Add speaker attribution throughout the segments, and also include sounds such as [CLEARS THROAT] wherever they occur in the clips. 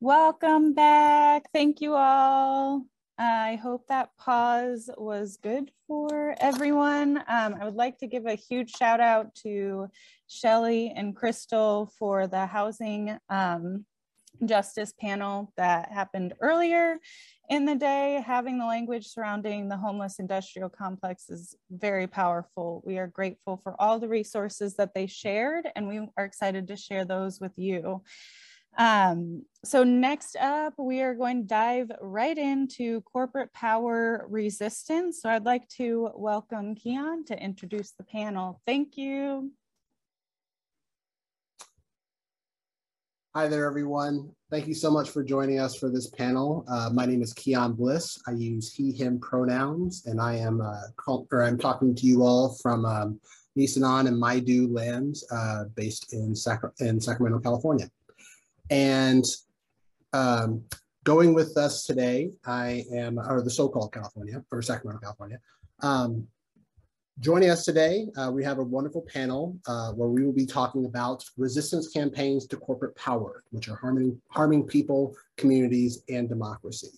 Speaker 1: Welcome back. Thank you all. I hope that pause was good for everyone. Um, I would like to give a huge shout out to Shelly and Crystal for the housing um, justice panel that happened earlier in the day. Having the language surrounding the homeless industrial complex is very powerful. We are grateful for all the resources that they shared and we are excited to share those with you. Um, so next up, we are going to dive right into corporate power resistance. So I'd like to welcome Keon to introduce the panel. Thank you.
Speaker 2: Hi there, everyone. Thank you so much for joining us for this panel. Uh, my name is Keon Bliss. I use he, him pronouns, and I am uh, or I'm talking to you all from um, Nisenan and Maidu lands uh, based in, Sacra in Sacramento, California. And um, going with us today, I am, or the so-called California, or Sacramento, California. Um, joining us today, uh, we have a wonderful panel uh, where we will be talking about resistance campaigns to corporate power, which are harming, harming people, communities, and democracy.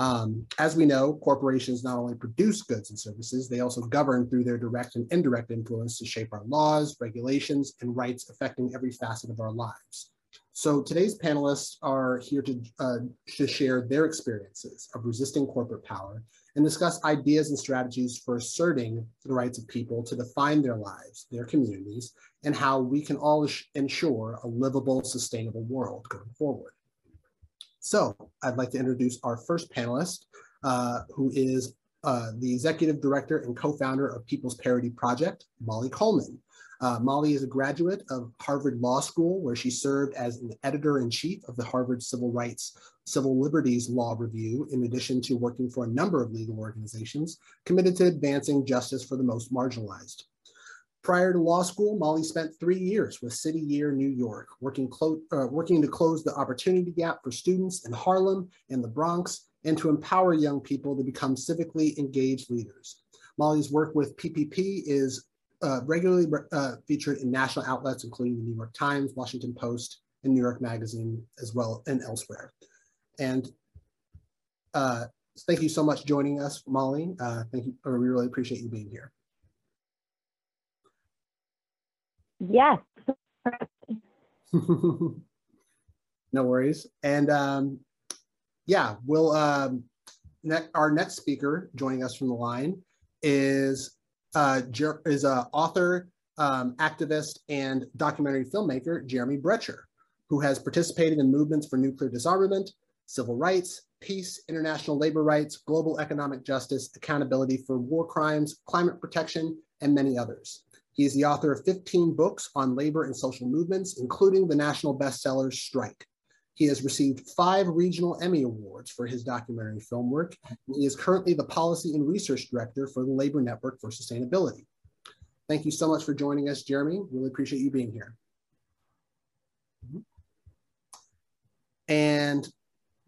Speaker 2: Um, as we know, corporations not only produce goods and services, they also govern through their direct and indirect influence to shape our laws, regulations, and rights affecting every facet of our lives. So today's panelists are here to, uh, to share their experiences of resisting corporate power and discuss ideas and strategies for asserting the rights of people to define their lives, their communities, and how we can all ensure a livable, sustainable world going forward. So I'd like to introduce our first panelist, uh, who is uh, the executive director and co-founder of People's Parity Project, Molly Coleman. Uh, Molly is a graduate of Harvard Law School, where she served as an editor-in-chief of the Harvard Civil Rights Civil Liberties Law Review, in addition to working for a number of legal organizations committed to advancing justice for the most marginalized. Prior to law school, Molly spent three years with City Year New York, working, uh, working to close the opportunity gap for students in Harlem and the Bronx, and to empower young people to become civically engaged leaders. Molly's work with PPP is uh, regularly uh, featured in national outlets, including the New York Times, Washington Post, and New York Magazine, as well and elsewhere. And uh, thank you so much joining us, Molly. Uh, thank you, or we really appreciate you being here.
Speaker 3: Yes. [LAUGHS]
Speaker 2: no worries. And um, yeah, we'll, um, ne our next speaker joining us from the line is uh, is an author, um, activist, and documentary filmmaker, Jeremy Brecher, who has participated in movements for nuclear disarmament, civil rights, peace, international labor rights, global economic justice, accountability for war crimes, climate protection, and many others. He is the author of 15 books on labor and social movements, including the national bestseller Strike. He has received five regional Emmy Awards for his documentary film work. He is currently the Policy and Research Director for the Labor Network for Sustainability. Thank you so much for joining us, Jeremy. Really appreciate you being here. And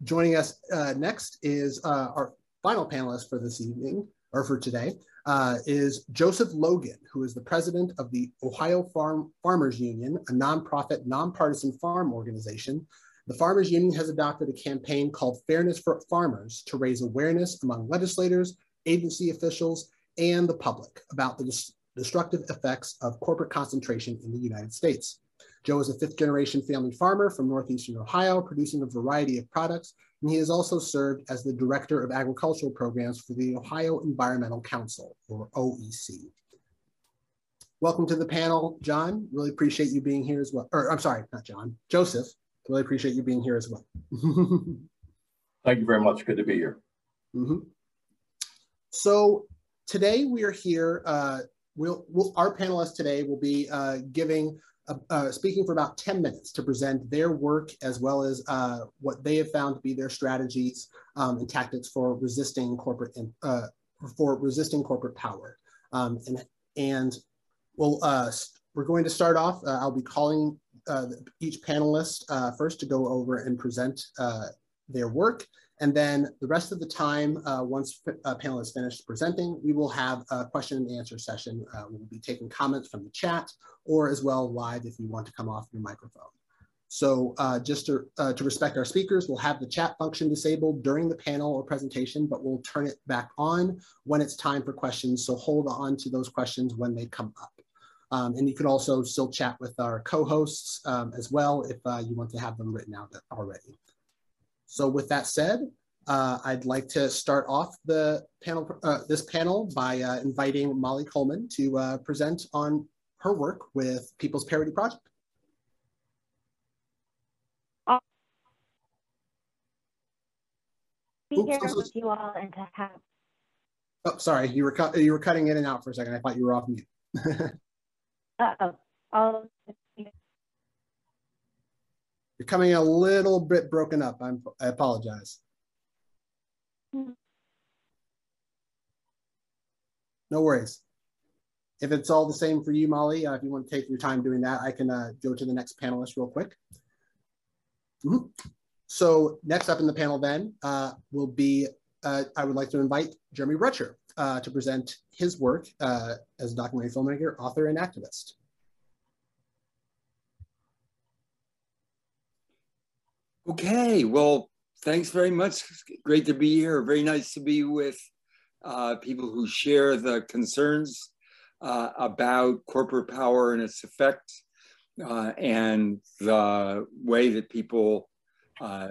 Speaker 2: joining us uh, next is uh, our final panelist for this evening, or for today, uh, is Joseph Logan, who is the president of the Ohio Farm Farmers Union, a nonprofit, nonpartisan farm organization the Farmers Union has adopted a campaign called Fairness for Farmers to raise awareness among legislators, agency officials, and the public about the destructive effects of corporate concentration in the United States. Joe is a fifth generation family farmer from Northeastern Ohio, producing a variety of products, and he has also served as the Director of Agricultural Programs for the Ohio Environmental Council, or OEC. Welcome to the panel, John. Really appreciate you being here as well. Or I'm sorry, not John, Joseph. Really appreciate you being here as well. [LAUGHS]
Speaker 4: Thank you very much. Good to be here.
Speaker 2: Mm -hmm. So today we are here. Uh, we'll, we'll, our panelists today will be uh, giving, uh, uh speaking for about 10 minutes to present their work as well as uh, what they have found to be their strategies um, and tactics for resisting corporate uh, for resisting corporate power. Um, and and we'll we're going to start off. I'll be calling uh, each panelist uh, first to go over and present uh, their work. And then the rest of the time, uh, once uh, panelists finish presenting, we will have a question and answer session. we'll be taking comments from the chat or as well live if you want to come off your microphone. So uh, just to, uh, to respect our speakers, we'll have the chat function disabled during the panel or presentation, but we'll turn it back on when it's time for questions. So hold on to those questions when they come up. Um, and you can also still chat with our co-hosts um, as well if uh, you want to have them written out already. So with that said, uh, I'd like to start off the panel, uh, this panel by uh, inviting Molly Coleman to uh, present on her work with People's Parity Project.
Speaker 3: Be here with you all and to have.
Speaker 2: Oh, sorry, you were you were cutting in and out for a second. I thought you were off mute. [LAUGHS]
Speaker 3: uh oh.
Speaker 2: You're coming a little bit broken up. I'm, I apologize. Hmm. No worries. If it's all the same for you, Molly, uh, if you want to take your time doing that, I can uh, go to the next panelist real quick. Mm -hmm. So next up in the panel then uh, will be, uh, I would like to invite Jeremy Brecher uh, to present his work uh, as a documentary filmmaker, author, and activist.
Speaker 5: Okay, well, thanks very much. Great to be here. Very nice to be with uh, people who share the concerns uh, about corporate power and its effects and the way that people uh,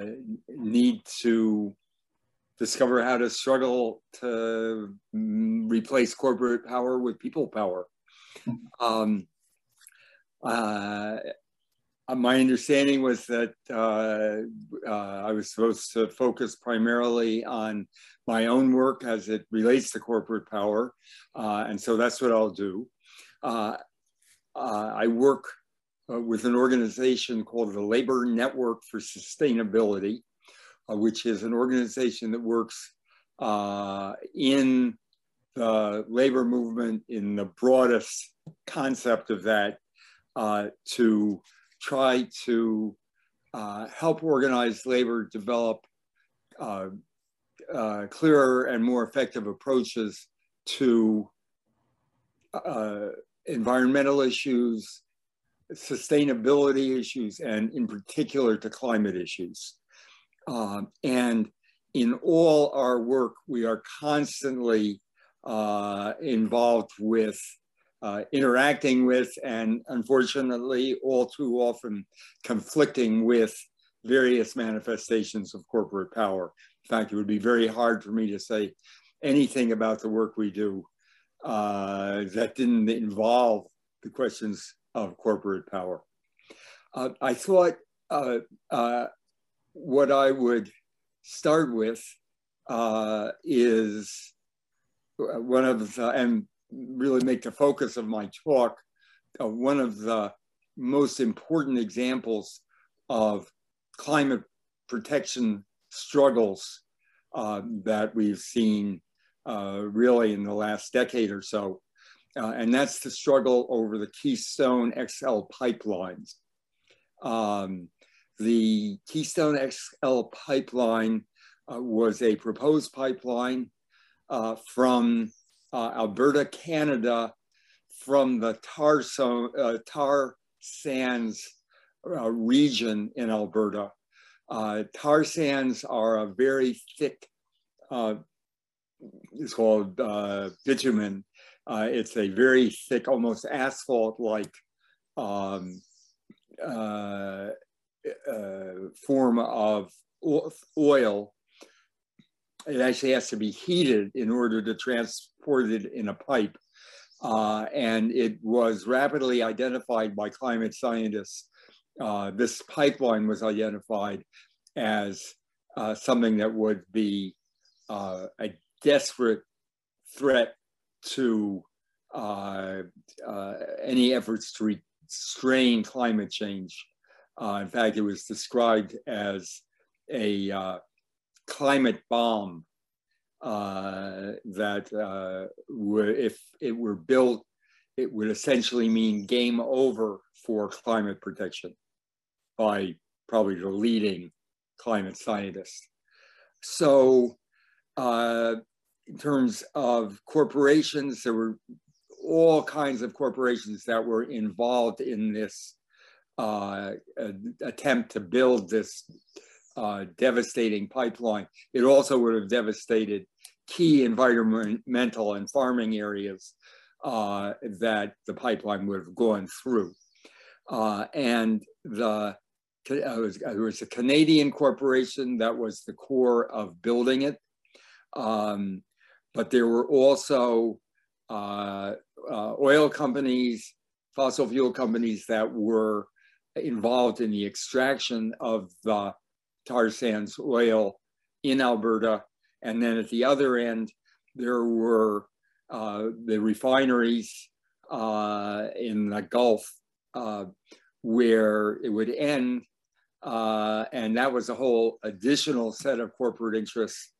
Speaker 5: need to discover how to struggle to mm, replace corporate power with people power. [LAUGHS] Um, uh, my understanding was that uh, uh, I was supposed to focus primarily on my own work as it relates to corporate power. Uh, and so that's what I'll do. Uh, uh, I work uh, with an organization called the Labor Network for Sustainability, which is an organization that works uh, in the labor movement in the broadest concept of that uh, to try to uh, help organized labor develop uh, clearer and more effective approaches to environmental issues, sustainability issues and in particular to climate issues. Um, and in all our work, we are constantly uh, involved with uh, interacting with and unfortunately all too often conflicting with various manifestations of corporate power. In fact, it would be very hard for me to say anything about the work we do uh, that didn't involve the questions of corporate power. Uh, I thought uh, uh, what I would start with uh, is one of the, and really make the focus of my talk, one of the most important examples of climate protection struggles uh, that we've seen uh, really in the last decade or so uh, and that's the struggle over the Keystone XL pipelines. Um, the Keystone XL pipeline uh, was a proposed pipeline uh, from uh, Alberta, Canada, from the tar, so, uh, tar sands uh, region in Alberta. tar sands are a very thick, it's called bitumen, it's a very thick, almost asphalt-like um, uh, uh, form of oil. It actually has to be heated in order to transport it in a pipe. Uh, and it was rapidly identified by climate scientists. Uh, this pipeline was identified as uh, something that would be a desperate threat to uh, uh, any efforts to restrain climate change. Uh, in fact, it was described as a uh, climate bomb uh, that uh, were, if it were built, it would essentially mean game over for climate protection by probably the leading climate scientist. So uh, in terms of corporations, there were all kinds of corporations that were involved in this uh, attempt to build this uh, devastating pipeline. It also would have devastated key environmental and farming areas uh, that the pipeline would have gone through. Uh, and the uh, was, it was a Canadian corporation that was the core of building it. Um, but there were also oil companies, fossil fuel companies that were involved in the extraction of the tar sands oil in Alberta. And then at the other end, there were uh, the refineries uh, in the Gulf uh, where it would end. Uh, and that was a whole additional set of corporate interests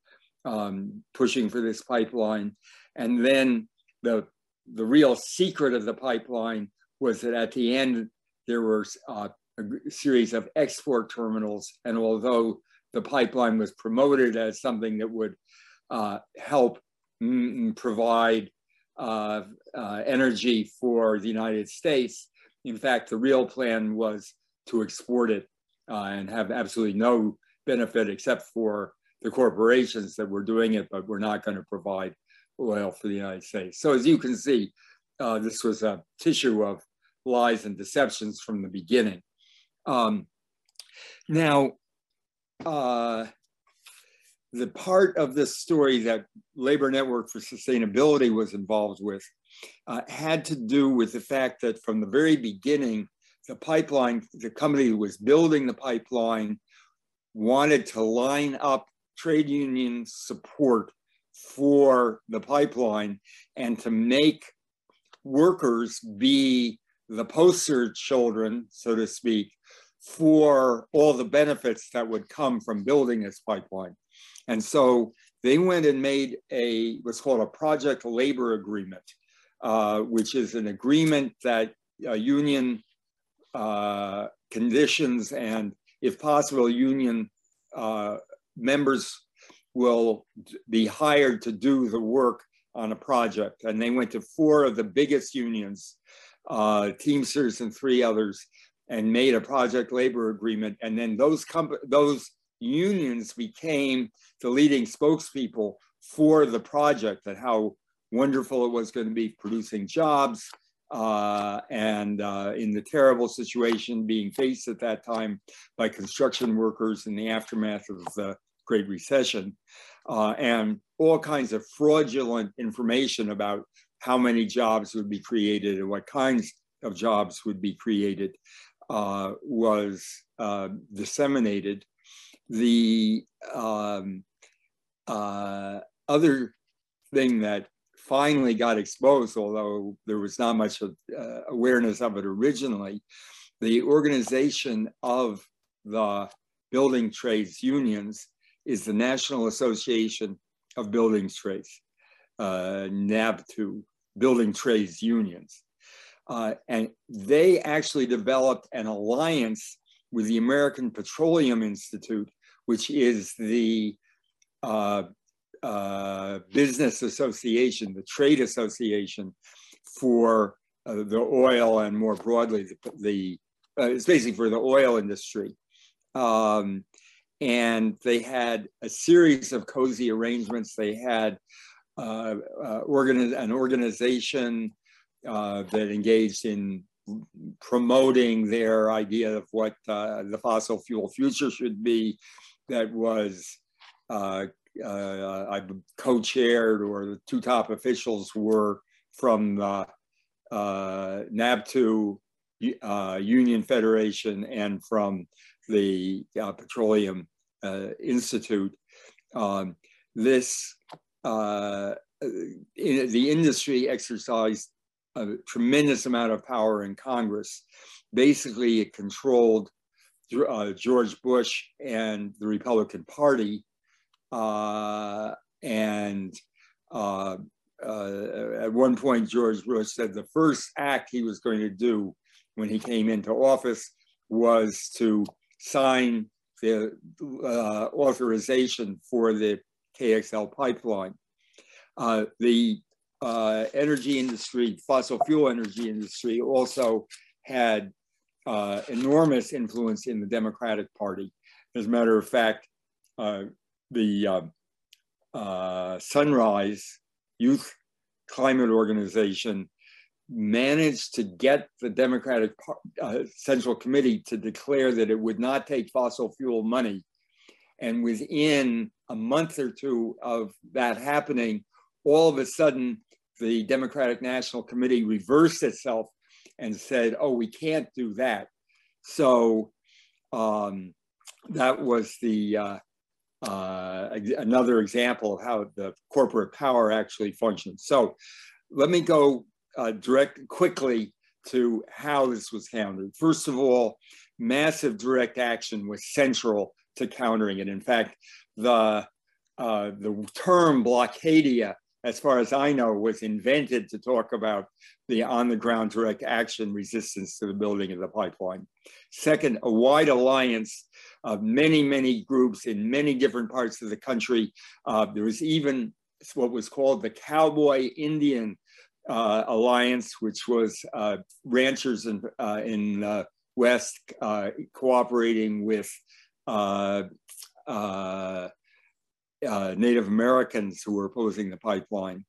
Speaker 5: um, pushing for this pipeline. And then the, the real secret of the pipeline was that at the end, there were uh, a series of export terminals. And although the pipeline was promoted as something that would uh, help provide uh, uh, energy for the United States, in fact, the real plan was to export it uh, and have absolutely no benefit except for the corporations that were doing it, but we're not going to provide oil for the United States. So as you can see, uh, this was a tissue of lies and deceptions from the beginning. Um, now, uh, the part of this story that Labor Network for Sustainability was involved with uh, had to do with the fact that from the very beginning, the pipeline, the company was building the pipeline wanted to line up trade union support for the pipeline and to make workers be the poster children, so to speak, for all the benefits that would come from building this pipeline. And so they went and made a what's called a project labor agreement, uh, which is an agreement that union uh, conditions and, if possible, union uh, members will be hired to do the work on a project. And they went to four of the biggest unions, uh, Teamsters and three others, and made a project labor agreement. And then those those unions became the leading spokespeople for the project and how wonderful it was going to be producing jobs uh, and uh, in the terrible situation being faced at that time by construction workers in the aftermath of the Great Recession, uh, and all kinds of fraudulent information about how many jobs would be created and what kinds of jobs would be created uh, was uh, disseminated. The um, uh, other thing that finally got exposed, although there was not much uh, awareness of it originally, the organization of the building trades unions is the National Association of Building Trades, uh, NABTU, Building Trades Unions. Uh, and they actually developed an alliance with the American Petroleum Institute, which is the uh, uh, business association, the trade association for uh, the oil and more broadly the, the uh, it's basically for the oil industry. Um, and they had a series of cozy arrangements. They had organi an organization uh, that engaged in promoting their idea of what uh, the fossil fuel future should be that was uh, uh, I co-chaired or the two top officials were from the NABTU Union Federation and from the uh, Petroleum uh, Institute. Um, this, uh, in, the industry exercised a tremendous amount of power in Congress. Basically, it controlled uh, George Bush and the Republican Party. Uh, and uh, at one point, George Bush said the first act he was going to do when he came into office was to sign the uh, authorization for the KXL pipeline. Uh, the uh, energy industry, fossil fuel energy industry also had uh, enormous influence in the Democratic Party. As a matter of fact, uh, the uh, uh Sunrise Youth Climate Organization managed to get the Democratic uh, Central Committee to declare that it would not take fossil fuel money. And within a month or two of that happening, all of a sudden, the Democratic National Committee reversed itself and said, oh, we can't do that. So um, that was the uh, uh, another example of how the corporate power actually functions. So let me go uh, direct quickly to how this was handled. First of all, massive direct action was central to countering it. In fact, the uh, the term blockadia, as far as I know, was invented to talk about the on-the-ground direct action resistance to the building of the pipeline. Second, a wide alliance of many, many groups in many different parts of the country. Uh, there was even what was called the Cowboy Indian uh, Alliance, which was uh, ranchers in, uh, in uh, West cooperating with Native Americans who were opposing the pipeline.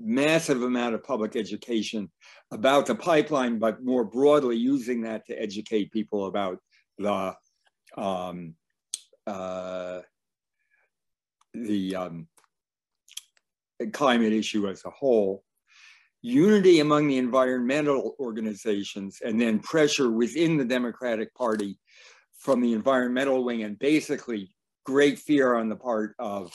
Speaker 5: Massive amount of public education about the pipeline, but more broadly using that to educate people about the um, the um, climate issue as a whole unity among the environmental organizations and then pressure within the Democratic Party from the environmental wing and basically great fear on the part of,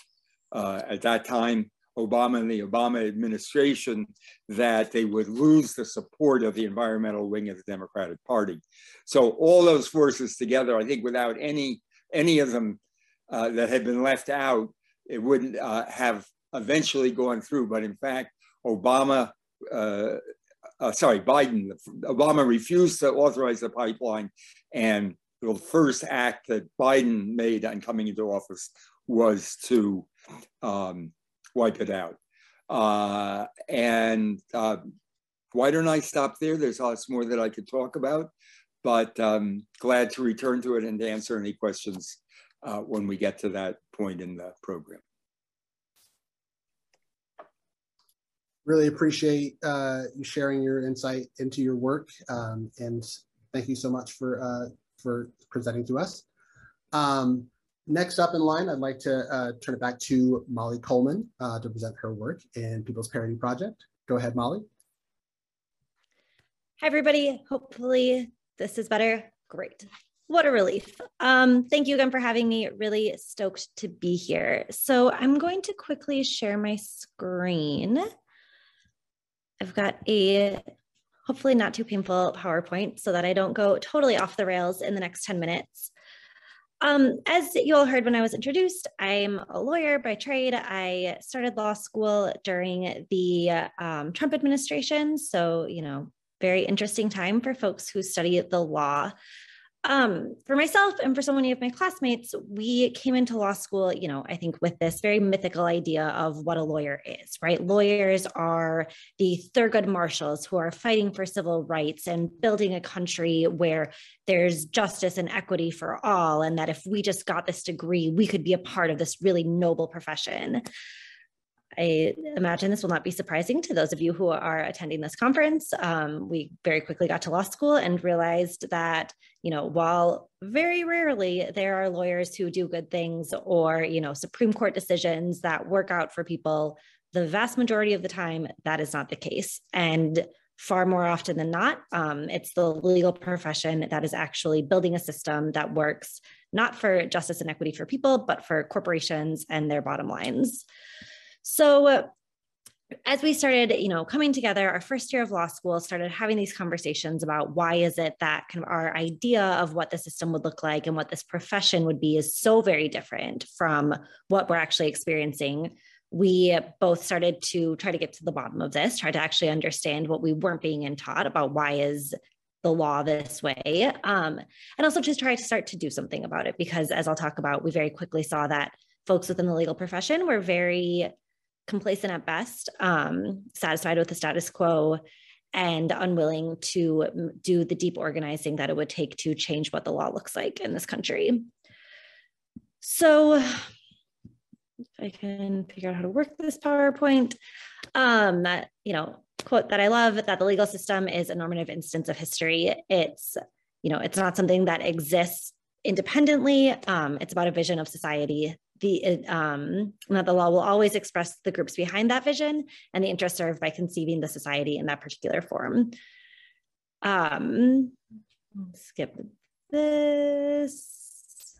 Speaker 5: uh, at that time, Obama and the Obama administration that they would lose the support of the environmental wing of the Democratic Party. So all those forces together, I think without any, any of them uh, that had been left out, it wouldn't uh, have eventually gone through. But in fact, Obama uh, uh, sorry, Biden, Obama refused to authorize the pipeline. And the first act that Biden made on coming into office was to um, wipe it out. Uh, and uh, why don't I stop there? There's lots more that I could talk about, but um, glad to return to it and to answer any questions uh, when we get to that point in the program.
Speaker 2: really appreciate uh, you sharing your insight into your work, um, and thank you so much for uh, for presenting to us. Um, next up in line, I'd like to uh, turn it back to Molly Coleman uh, to present her work in People's Parity Project. Go ahead, Molly.
Speaker 6: Hi, everybody. Hopefully this is better. Great. What a relief. Um, thank you again for having me. Really stoked to be here. So I'm going to quickly share my screen. I've got a hopefully not too painful PowerPoint so that I don't go totally off the rails in the next 10 minutes. Um, as you all heard when I was introduced, I'm a lawyer by trade. I started law school during the um, Trump administration. So, you know, very interesting time for folks who study the law. Um, for myself and for so many of my classmates, we came into law school, you know, I think with this very mythical idea of what a lawyer is, right? Lawyers are the Thurgood Marshals who are fighting for civil rights and building a country where there's justice and equity for all. And that if we just got this degree, we could be a part of this really noble profession. I imagine this will not be surprising to those of you who are attending this conference. Um, we very quickly got to law school and realized that, you know, while very rarely there are lawyers who do good things or, you know, Supreme Court decisions that work out for people, the vast majority of the time, that is not the case. And far more often than not, um, it's the legal profession that is actually building a system that works not for justice and equity for people, but for corporations and their bottom lines. So as we started, you know, coming together, our first year of law school started having these conversations about why is it that kind of our idea of what the system would look like and what this profession would be is so very different from what we're actually experiencing. We both started to try to get to the bottom of this, try to actually understand what we weren't being taught about why is the law this way, um, and also just try to start to do something about it because, as I'll talk about, we very quickly saw that folks within the legal profession were very complacent at best, um, satisfied with the status quo, and unwilling to do the deep organizing that it would take to change what the law looks like in this country. So if I can figure out how to work this PowerPoint, um, that, you know, quote that I love that the legal system is a normative instance of history. It's, you know, it's not something that exists independently. Um, it's about a vision of society. The um, that the law will always express the groups behind that vision and the interest served by conceiving the society in that particular form. Um, skip this.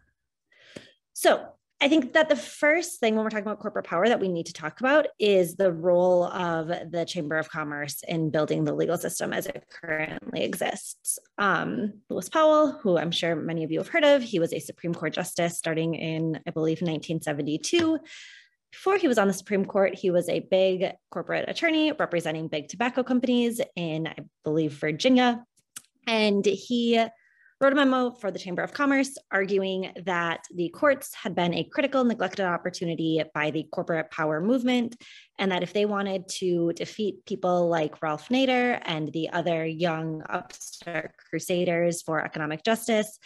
Speaker 6: So I think that the first thing when we're talking about corporate power that we need to talk about is the role of the Chamber of Commerce in building the legal system as it currently exists. Um, Lewis Powell, who I'm sure many of you have heard of, he was a Supreme Court justice starting in, I believe, 1972. Before he was on the Supreme Court, he was a big corporate attorney representing big tobacco companies in, I believe, Virginia. And he wrote a memo for the Chamber of Commerce arguing that the courts had been a critical, neglected opportunity by the corporate power movement, and that if they wanted to defeat people like Ralph Nader and the other young upstart crusaders for economic justice,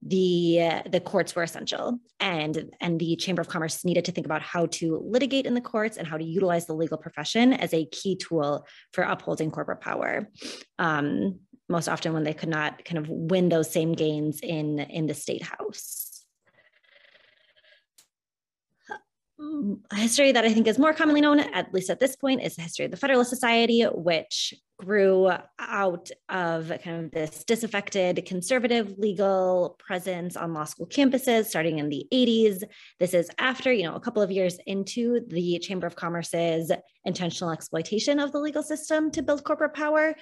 Speaker 6: the the courts were essential. And and the chamber of commerce needed to think about how to litigate in the courts and how to utilize the legal profession as a key tool for upholding corporate power. Um, most often when they could not kind of win those same gains in, in the state house. Um, a history that I think is more commonly known, at least at this point, is the history of the Federalist Society, which grew out of kind of this disaffected conservative legal presence on law school campuses starting in the 80s. This is after, you know, a couple of years into the Chamber of Commerce's intentional exploitation of the legal system to build corporate power.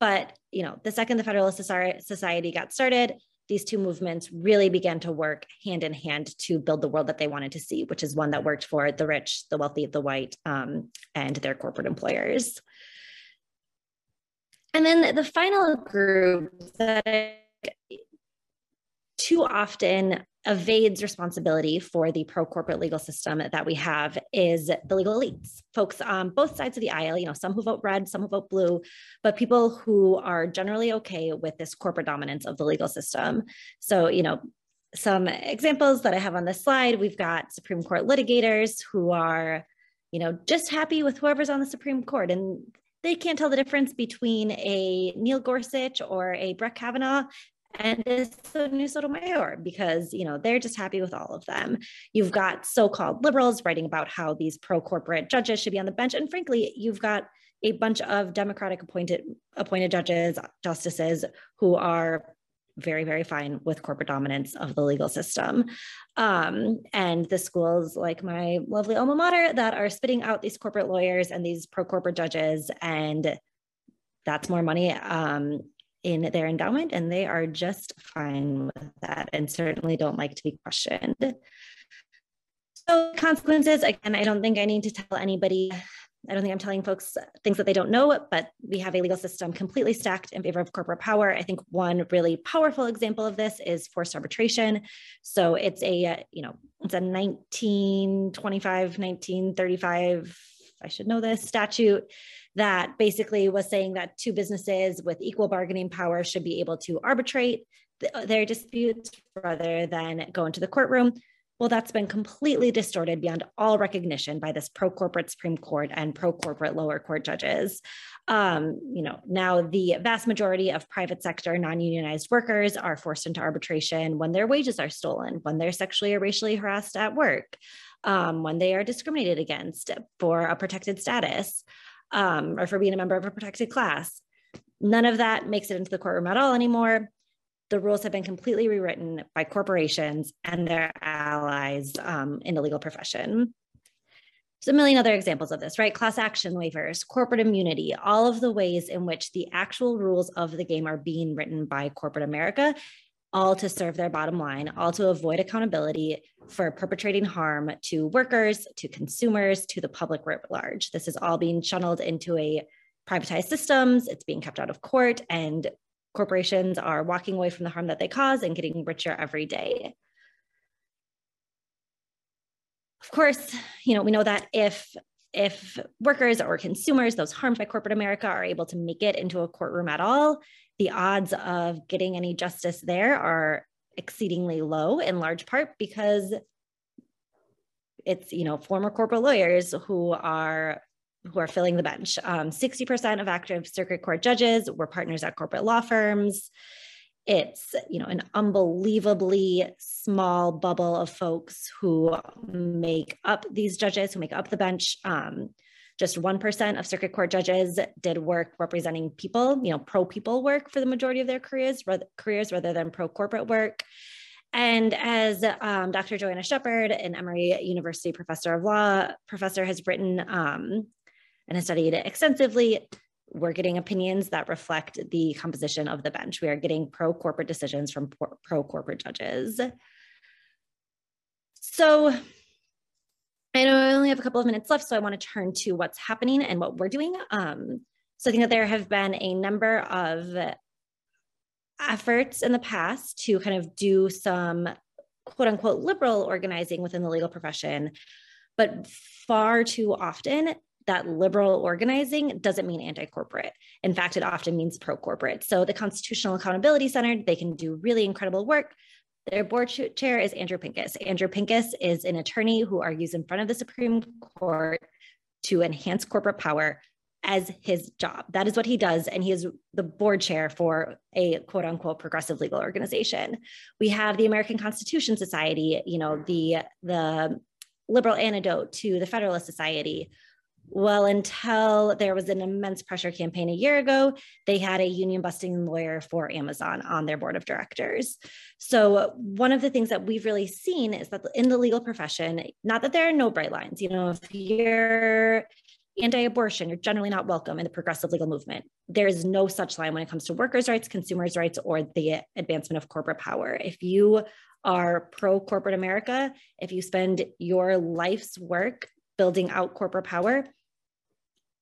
Speaker 6: But you know, the second the Federalist Society got started, these two movements really began to work hand in hand to build the world that they wanted to see, which is one that worked for the rich, the wealthy, the white, um, and their corporate employers. And then the final group that too often evades responsibility for the pro corporate legal system that we have is the legal elites, folks on both sides of the aisle, you know, some who vote red, some who vote blue, but people who are generally okay with this corporate dominance of the legal system. So, you know, some examples that I have on this slide, we've got Supreme Court litigators who are, you know, just happy with whoever's on the Supreme Court and they can't tell the difference between a Neil Gorsuch or a Brett Kavanaugh and is the new Sotomayor because you know they're just happy with all of them. You've got so-called liberals writing about how these pro-corporate judges should be on the bench, and frankly, you've got a bunch of Democratic appointed appointed judges, justices who are very, very fine with corporate dominance of the legal system. Um, and the schools like my lovely alma mater that are spitting out these corporate lawyers and these pro corporate judges, and that's more money um, in their endowment and they are just fine with that and certainly don't like to be questioned. So consequences, again, I don't think I need to tell anybody, I don't think I'm telling folks things that they don't know, but we have a legal system completely stacked in favor of corporate power. I think one really powerful example of this is forced arbitration. So it's a, you know, it's a 1925, 1935, I should know this statute that basically was saying that two businesses with equal bargaining power should be able to arbitrate uh, their disputes rather than go into the courtroom. Well, that's been completely distorted beyond all recognition by this pro corporate Supreme Court and pro corporate lower court judges. Um, you know, now the vast majority of private sector non unionized workers are forced into arbitration when their wages are stolen, when they're sexually or racially harassed at work, um, when they are discriminated against for a protected status um, or for being a member of a protected class. None of that makes it into the courtroom at all anymore. The rules have been completely rewritten by corporations and their allies um, in the legal profession. There's a million other examples of this, right? Class action waivers, corporate immunity, all of the ways in which the actual rules of the game are being written by corporate America all to serve their bottom line, all to avoid accountability for perpetrating harm to workers, to consumers, to the public writ large. This is all being channeled into a privatized systems. It's being kept out of court, and corporations are walking away from the harm that they cause and getting richer every day. Of course, you know, we know that if if workers or consumers, those harmed by corporate America, are able to make it into a courtroom at all, the odds of getting any justice there are exceedingly low in large part because it's you know former corporate lawyers who are who are filling the bench. Um, 60% of active circuit court judges were partners at corporate law firms. It's you know an unbelievably small bubble of folks who make up these judges, who make up the bench. Um, just 1% of circuit court judges did work representing people, you know, pro people work for the majority of their careers, careers rather than pro corporate work. And as um, Dr. Joanna Shepherd, an Emory University professor of law, professor has written um, and has studied extensively, we're getting opinions that reflect the composition of the bench. We are getting pro corporate decisions from pro corporate judges. So I know I only have a couple of minutes left, so I want to turn to what's happening and what we're doing. Um, so I think that there have been a number of efforts in the past to kind of do some quote unquote liberal organizing within the legal profession, but far too often that liberal organizing doesn't mean anti-corporate. In fact, it often means pro-corporate. So the Constitutional Accountability Center, they can do really incredible work. Their board chair is Andrew Pincus. Andrew Pincus is an attorney who argues in front of the Supreme Court to enhance corporate power as his job. That is what he does. And he is the board chair for a quote unquote progressive legal organization. We have the American Constitution Society, you know, the, the liberal antidote to the Federalist Society. Well, until there was an immense pressure campaign a year ago, they had a union busting lawyer for Amazon on their board of directors. So, one of the things that we've really seen is that in the legal profession, not that there are no bright lines, you know, if you're anti abortion, you're generally not welcome in the progressive legal movement. There is no such line when it comes to workers' rights, consumers' rights, or the advancement of corporate power. If you are pro corporate America, if you spend your life's work building out corporate power,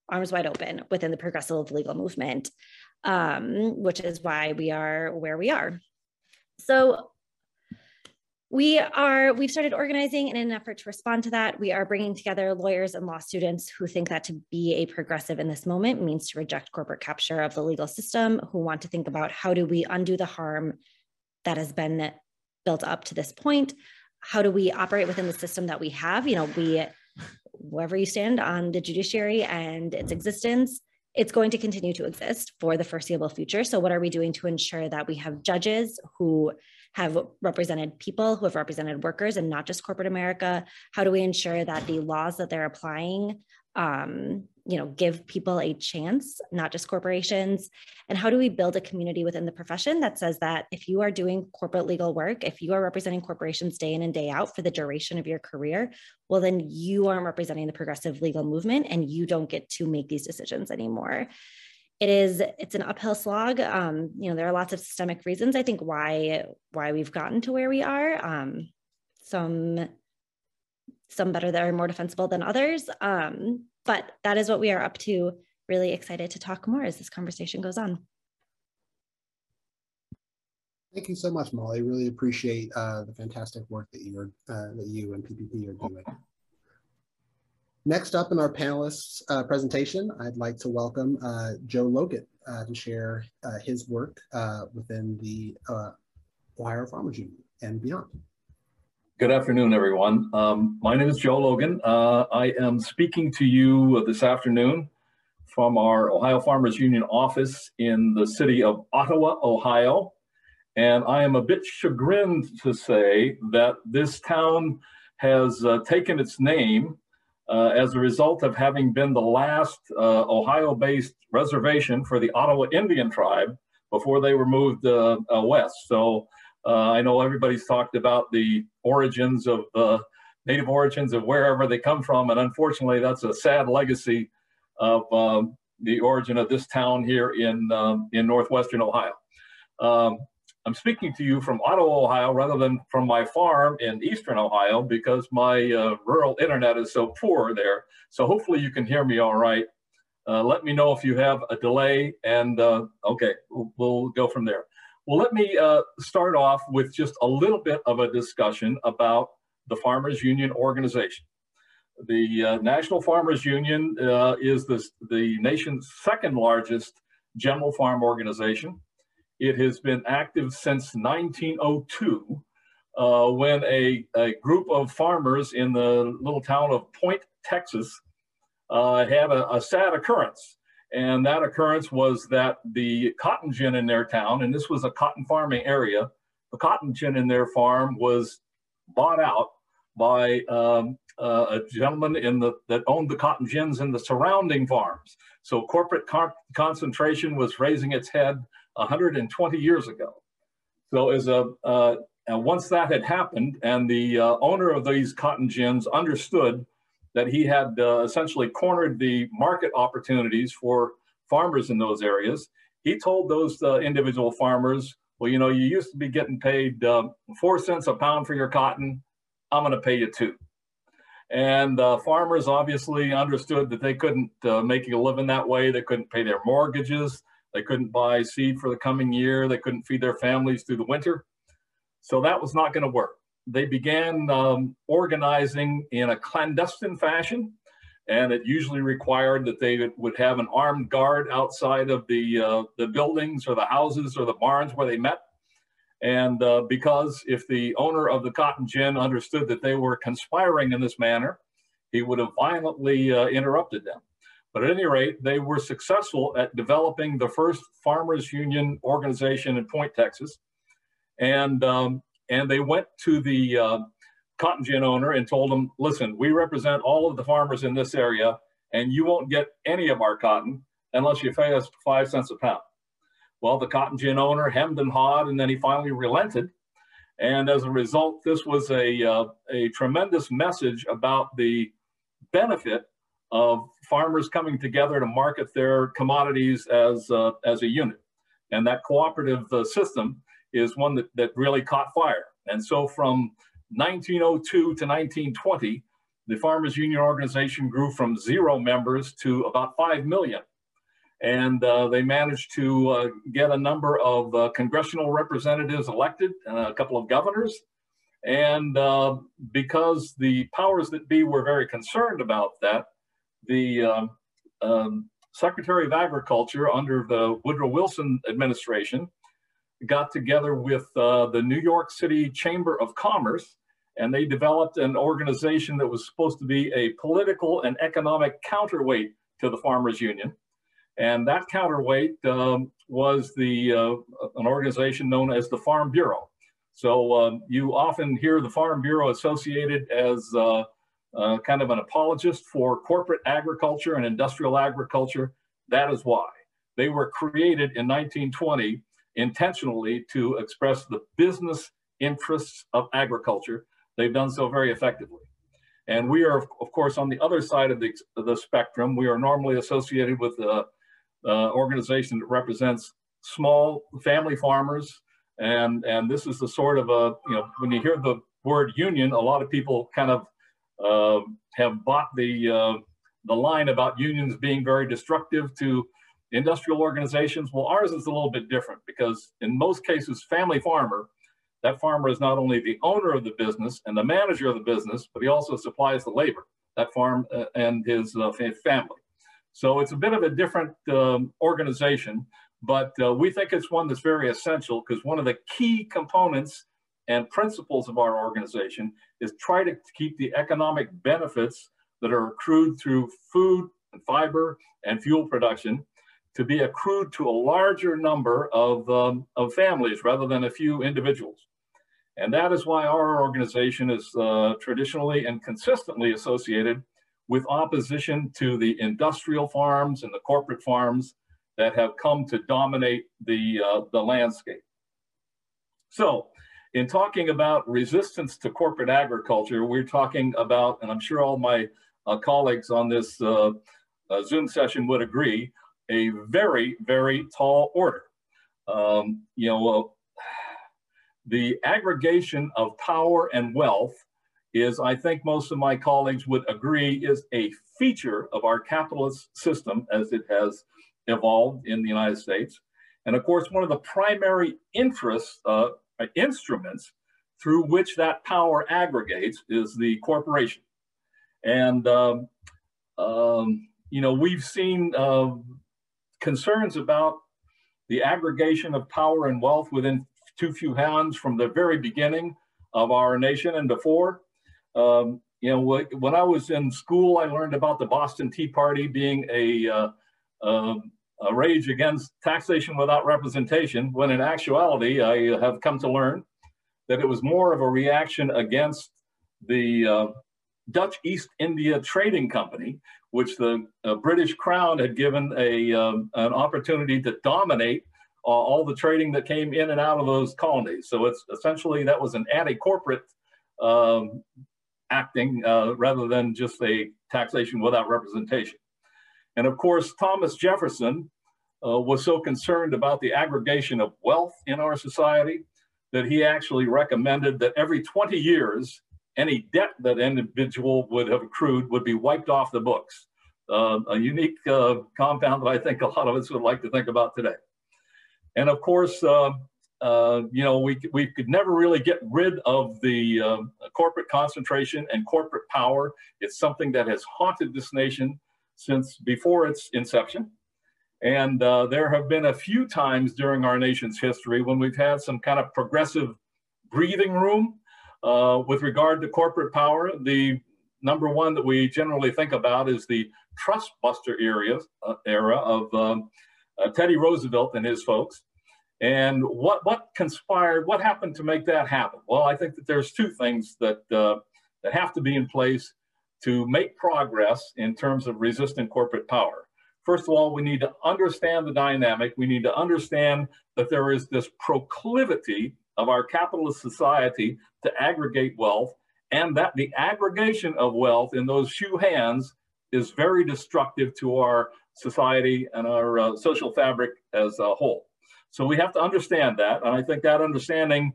Speaker 6: arms wide open within the progressive legal movement, um, which is why we are where we are. So we are we've started organizing in an effort to respond to that. We are bringing together lawyers and law students who think that to be a progressive in this moment means to reject corporate capture of the legal system who want to think about how do we undo the harm that has been built up to this point? How do we operate within the system that we have? You know we wherever you stand on the judiciary and its mm-hmm. existence it's going to continue to exist for the foreseeable future so what are we doing to ensure that we have judges who have represented people who have represented workers and not just corporate America? How do we ensure that the laws that they're applying, um, you know, give people a chance, not just corporations? And how do we build a community within the profession that says that if you are doing corporate legal work, if you are representing corporations day in and day out for the duration of your career, well, then you aren't representing the progressive legal movement and you don't get to make these decisions anymore. It is it's an uphill slog. Um, you know there are lots of systemic reasons i think why why we've gotten to where we are. Um, some some better that are more defensible than others um, but that is what we are up to really excited to talk more as this conversation goes on
Speaker 2: Thank you so much, Molly. Really appreciate uh, the fantastic work that you are uh, that you and PPP are doing. Next up in our panelists uh, presentation, I'd like to welcome uh, Joe Logan uh, to share uh, his work within the Ohio Farmers Union and beyond.
Speaker 4: Good afternoon, everyone. Um, my name is Joe Logan. I am speaking to you this afternoon from our Ohio Farmers Union office in the city of Ottawa, Ohio. And I am a bit chagrined to say that this town has taken its name uh, as a result of having been the last uh, Ohio-based reservation for the Ottawa Indian tribe before they were moved uh, uh west. So uh, I know everybody's talked about the origins of the native origins of wherever they come from, and unfortunately, that's a sad legacy of um, the origin of this town here in um, in northwestern Ohio. Um, I'm speaking to you from Ottawa, Ohio, rather than from my farm in eastern Ohio because my uh, rural internet is so poor there. So hopefully you can hear me all right. Uh, let me know if you have a delay and uh, okay, we'll, we'll, go from there. Well, let me uh, start off with just a little bit of a discussion about the Farmers Union organization. The uh, National Farmers Union uh, is the, the nation's second largest general farm organization. It has been active since 1902 uh, when a, a group of farmers in the little town of Point, Texas, uh, had a, a, sad occurrence. And that occurrence was that the cotton gin in their town, and this was a cotton farming area, the cotton gin in their farm was bought out by um, uh, a gentleman in the that owned the cotton gins in the surrounding farms. So corporate con concentration was raising its head 120 years ago. So as a uh, and once that had happened, and the uh, owner of these cotton gins understood that he had uh, essentially cornered the market opportunities for farmers in those areas, he told those uh, individual farmers, well, you know, you used to be getting paid uh, four cents a pound for your cotton. I'm going to pay you two. And farmers obviously understood that they couldn't uh, make a living that way. They couldn't pay their mortgages. They couldn't buy seed for the coming year. They couldn't feed their families through the winter. So that was not going to work. They began um, organizing in a clandestine fashion, and it usually required that they would have an armed guard outside of the, uh, the buildings or the houses or the barns where they met. And uh, because if the owner of the cotton gin understood that they were conspiring in this manner, he would have violently uh, interrupted them. But at any rate, they were successful at developing the first farmers union organization in Point, Texas. And, um, and they went to the uh, cotton gin owner and told him, listen, we represent all of the farmers in this area and you won't get any of our cotton unless you pay us five cents a pound. Well, the cotton gin owner hemmed and hawed, and then he finally relented. And as a result, this was a, uh, a tremendous message about the benefit of farmers coming together to market their commodities as, uh, as a unit. And that cooperative uh, system is one that, that really caught fire. And so from 1902 to 1920, the Farmers Union organization grew from zero members to about 5 million and uh, they managed to uh, get a number of uh, congressional representatives elected, and a couple of governors. And uh, because the powers that be were very concerned about that, the um, um, Secretary of Agriculture under the Woodrow Wilson administration got together with uh, the New York City Chamber of Commerce and they developed an organization that was supposed to be a political and economic counterweight to the Farmers Union. And that counterweight um, was the uh, an organization known as the Farm Bureau. So um, you often hear the Farm Bureau associated as uh, uh, kind of an apologist for corporate agriculture and industrial agriculture. That is why. They were created in 1920 intentionally to express the business interests of agriculture. They've done so very effectively. And we are, of course, on the other side of the, the spectrum. We are normally associated with uh, uh, organization that represents small family farmers. And, and this is the sort of a, you know, when you hear the word union, a lot of people kind of uh, have bought the, uh, the line about unions being very destructive to industrial organizations. Well, ours is a little bit different because in most cases, family farmer, that farmer is not only the owner of the business and the manager of the business, but he also supplies the labor, that farm uh, and his uh, family. So it's a bit of a different um, organization, but uh, we think it's one that's very essential because one of the key components and principles of our organization is try to keep the economic benefits that are accrued through food and fiber and fuel production to be accrued to a larger number of, um, of families rather than a few individuals. And that is why our organization is uh, traditionally and consistently associated with opposition to the industrial farms and the corporate farms that have come to dominate the, uh, the landscape. So in talking about resistance to corporate agriculture, we're talking about, and I'm sure all my uh, colleagues on this uh, uh Zoom session would agree, a very, very tall order. Um, you know, the aggregation of power and wealth is, I think most of my colleagues would agree, is a feature of our capitalist system as it has evolved in the United States. And of course, one of the primary interests, uh, instruments through which that power aggregates is the corporation. And, um, um, you know, we've seen uh, concerns about the aggregation of power and wealth within too few hands from the very beginning of our nation and before. Um, you know, when I was in school, I learned about the Boston Tea Party being a, uh, uh, a rage against taxation without representation, when in actuality, I have come to learn that it was more of a reaction against the uh, Dutch East India Trading Company, which the uh, British Crown had given a, um, an opportunity to dominate uh, all the trading that came in and out of those colonies. So it's essentially that was an anti-corporate um, acting uh, rather than just a taxation without representation. And of course, Thomas Jefferson uh, was so concerned about the aggregation of wealth in our society that he actually recommended that every 20 years, any debt that individual would have accrued would be wiped off the books. Uh, a unique uh, compound that I think a lot of us would like to think about today. And of course, uh, uh you know, we, we could never really get rid of the uh, corporate concentration and corporate power. It's something that has haunted this nation since before its inception. And uh, there have been a few times during our nation's history when we've had some kind of progressive breathing room uh, with regard to corporate power. The number one that we generally think about is the trust buster uh, era of um, uh, Teddy Roosevelt and his folks. And what, what conspired, what happened to make that happen? Well, I think that there's two things that, uh, that have to be in place to make progress in terms of resistant corporate power. First of all, we need to understand the dynamic. We need to understand that there is this proclivity of our capitalist society to aggregate wealth and that the aggregation of wealth in those few hands is very destructive to our society and our uh, social fabric as a whole. So we have to understand that. And I think that understanding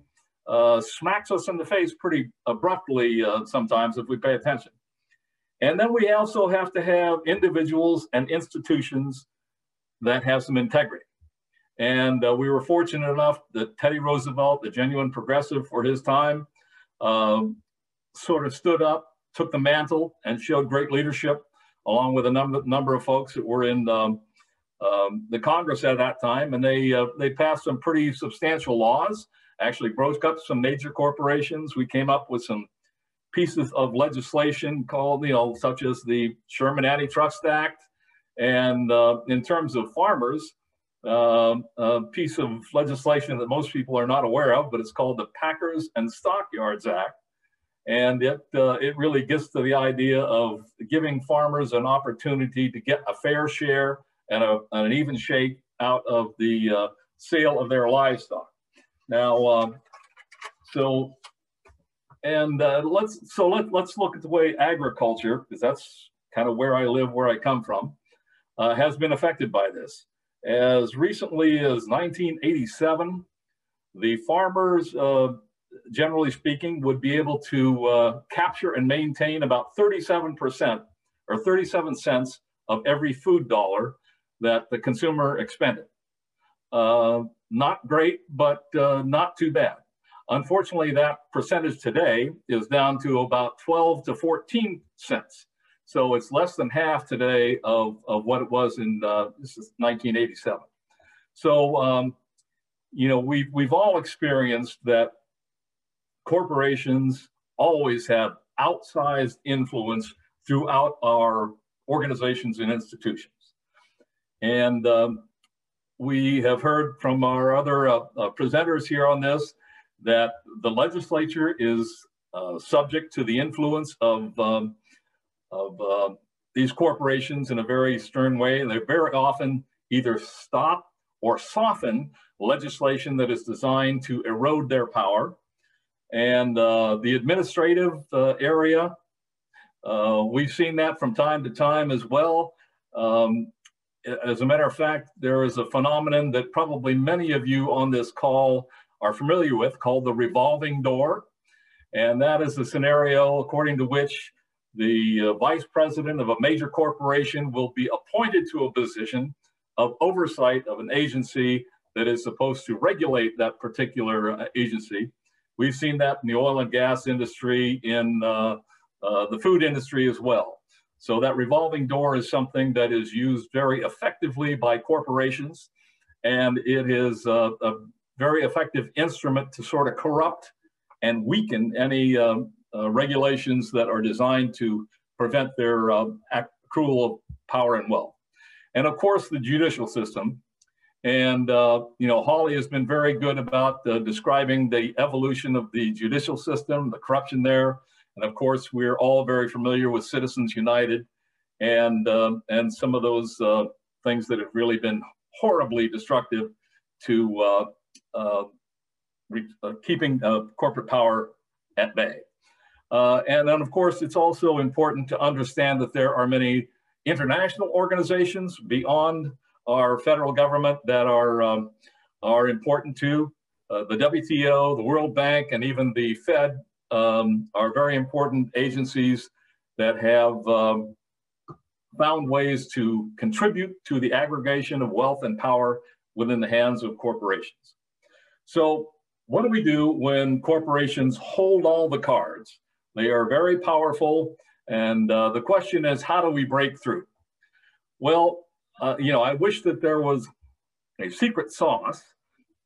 Speaker 4: uh, smacks us in the face pretty abruptly uh, sometimes if we pay attention. And then we also have to have individuals and institutions that have some integrity. And uh, we were fortunate enough that Teddy Roosevelt, the genuine progressive for his time, um, sort of stood up, took the mantle, and showed great leadership, along with a number, number of folks that were in um, um, the Congress at that time. And they, uh, they passed some pretty substantial laws, actually broke up some major corporations. We came up with some pieces of legislation called, you know, such as the Sherman Antitrust Act. And uh, in terms of farmers, uh, a piece of legislation that most people are not aware of, but it's called the Packers and Stockyards Act. And it, uh, it really gets to the idea of giving farmers an opportunity to get a fair share and, a, and an even shake out of the uh, sale of their livestock. Now, um, so and uh, let's so let, let's look at the way agriculture, because that's kind of where I live, where I come from, uh, has been affected by this. As recently as 1987, the farmers, uh, generally speaking, would be able to uh, capture and maintain about 37% or 37 cents of every food dollar that the consumer expended. Uh, not great, but uh, not too bad. Unfortunately, that percentage today is down to about 12 to 14 cents. So it's less than half today of, of what it was in uh, this is 1987. So, um, you know, we've, we've all experienced that corporations always have outsized influence throughout our organizations and institutions. And um, we have heard from our other uh, uh, presenters here on this that the legislature is uh, subject to the influence of, um, of uh, these corporations in a very stern way. They very often either stop or soften legislation that is designed to erode their power. And uh, the administrative uh, area, uh, we've seen that from time to time as well. Um, as a matter of fact, there is a phenomenon that probably many of you on this call are familiar with called the revolving door. And that is a scenario according to which the uh, vice president of a major corporation will be appointed to a position of oversight of an agency that is supposed to regulate that particular uh, agency. We've seen that in the oil and gas industry in uh, uh, the food industry as well. So that revolving door is something that is used very effectively by corporations, and it is a, a very effective instrument to sort of corrupt and weaken any um, uh, regulations that are designed to prevent their uh, accrual of power and wealth. And of course, the judicial system. And, uh, you know, Holly has been very good about uh, describing the evolution of the judicial system, the corruption there, and of course, we're all very familiar with Citizens United and, uh, and some of those uh, things that have really been horribly destructive to uh, uh, uh keeping uh, corporate power at bay. And then, of course, it's also important to understand that there are many international organizations beyond our federal government that are, um, are important too. the WTO, the World Bank, and even the Fed um, are very important agencies that have um, found ways to contribute to the aggregation of wealth and power within the hands of corporations. So what do we do when corporations hold all the cards? They are very powerful. And uh, the question is, how do we break through? Well, uh, you know, I wish that there was a secret sauce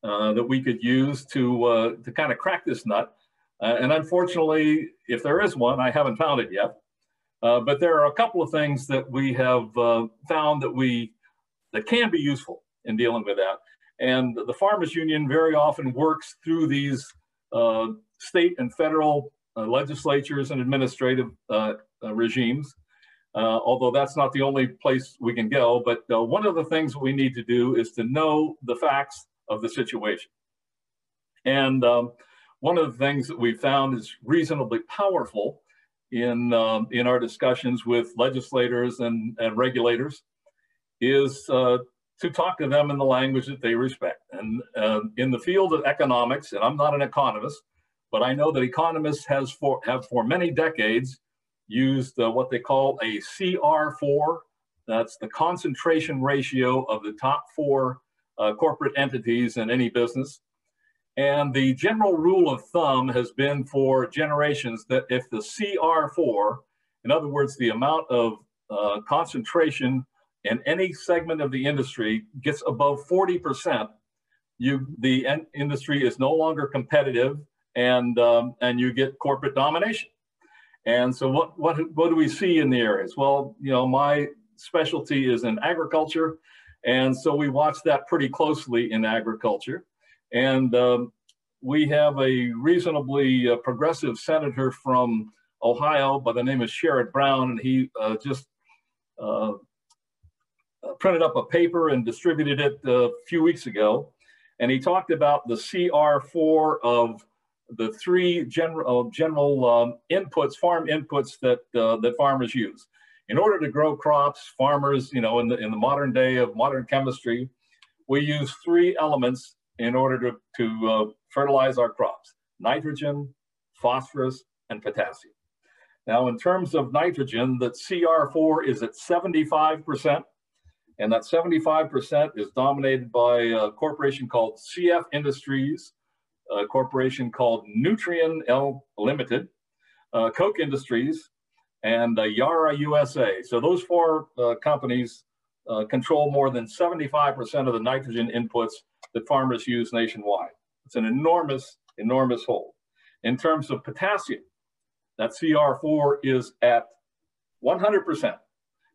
Speaker 4: uh, that we could use to, uh, to kind of crack this nut. Uh, and unfortunately, if there is one, I haven't found it yet. Uh, but there are a couple of things that we have found that we that can be useful in dealing with that. And the Farmers Union very often works through these state and federal legislatures and administrative uh, regimes. although that's not the only place we can go, but one of the things we need to do is to know the facts of the situation. And um, one of the things that we found is reasonably powerful in, um, in our discussions with legislators and, and regulators is uh, to talk to them in the language that they respect. And uh, in the field of economics, and I'm not an economist, but I know that economists has for, have for many decades used uh, what they call a CR4. That's the concentration ratio of the top four uh, corporate entities in any business. And the general rule of thumb has been for generations that if the CR4, in other words, the amount of uh, concentration in any segment of the industry gets above 40%, you, the industry is no longer competitive and, um, and you get corporate domination. And so what, what, what do we see in the areas? Well, you know, my specialty is in agriculture. And so we watch that pretty closely in agriculture. And um, we have a reasonably uh, progressive senator from Ohio by the name of Sherrod Brown, and he uh, just uh, printed up a paper and distributed it a few weeks ago. And he talked about the CR4 of the three general, general um, inputs, farm inputs that, uh, that farmers use. In order to grow crops, farmers, you know, in the, in the modern day of modern chemistry, we use three elements in order to, to uh, fertilize our crops, nitrogen, phosphorus, and potassium. Now, in terms of nitrogen, that CR4 is at 75%, and that 75% is dominated by a corporation called CF Industries, a corporation called Nutrien L Limited, uh, Koch Industries, and uh, Yara USA. So those four uh, companies uh, control more than 75% of the nitrogen inputs that farmers use nationwide. It's an enormous, enormous hole. In terms of potassium, that CR4 is at 100%.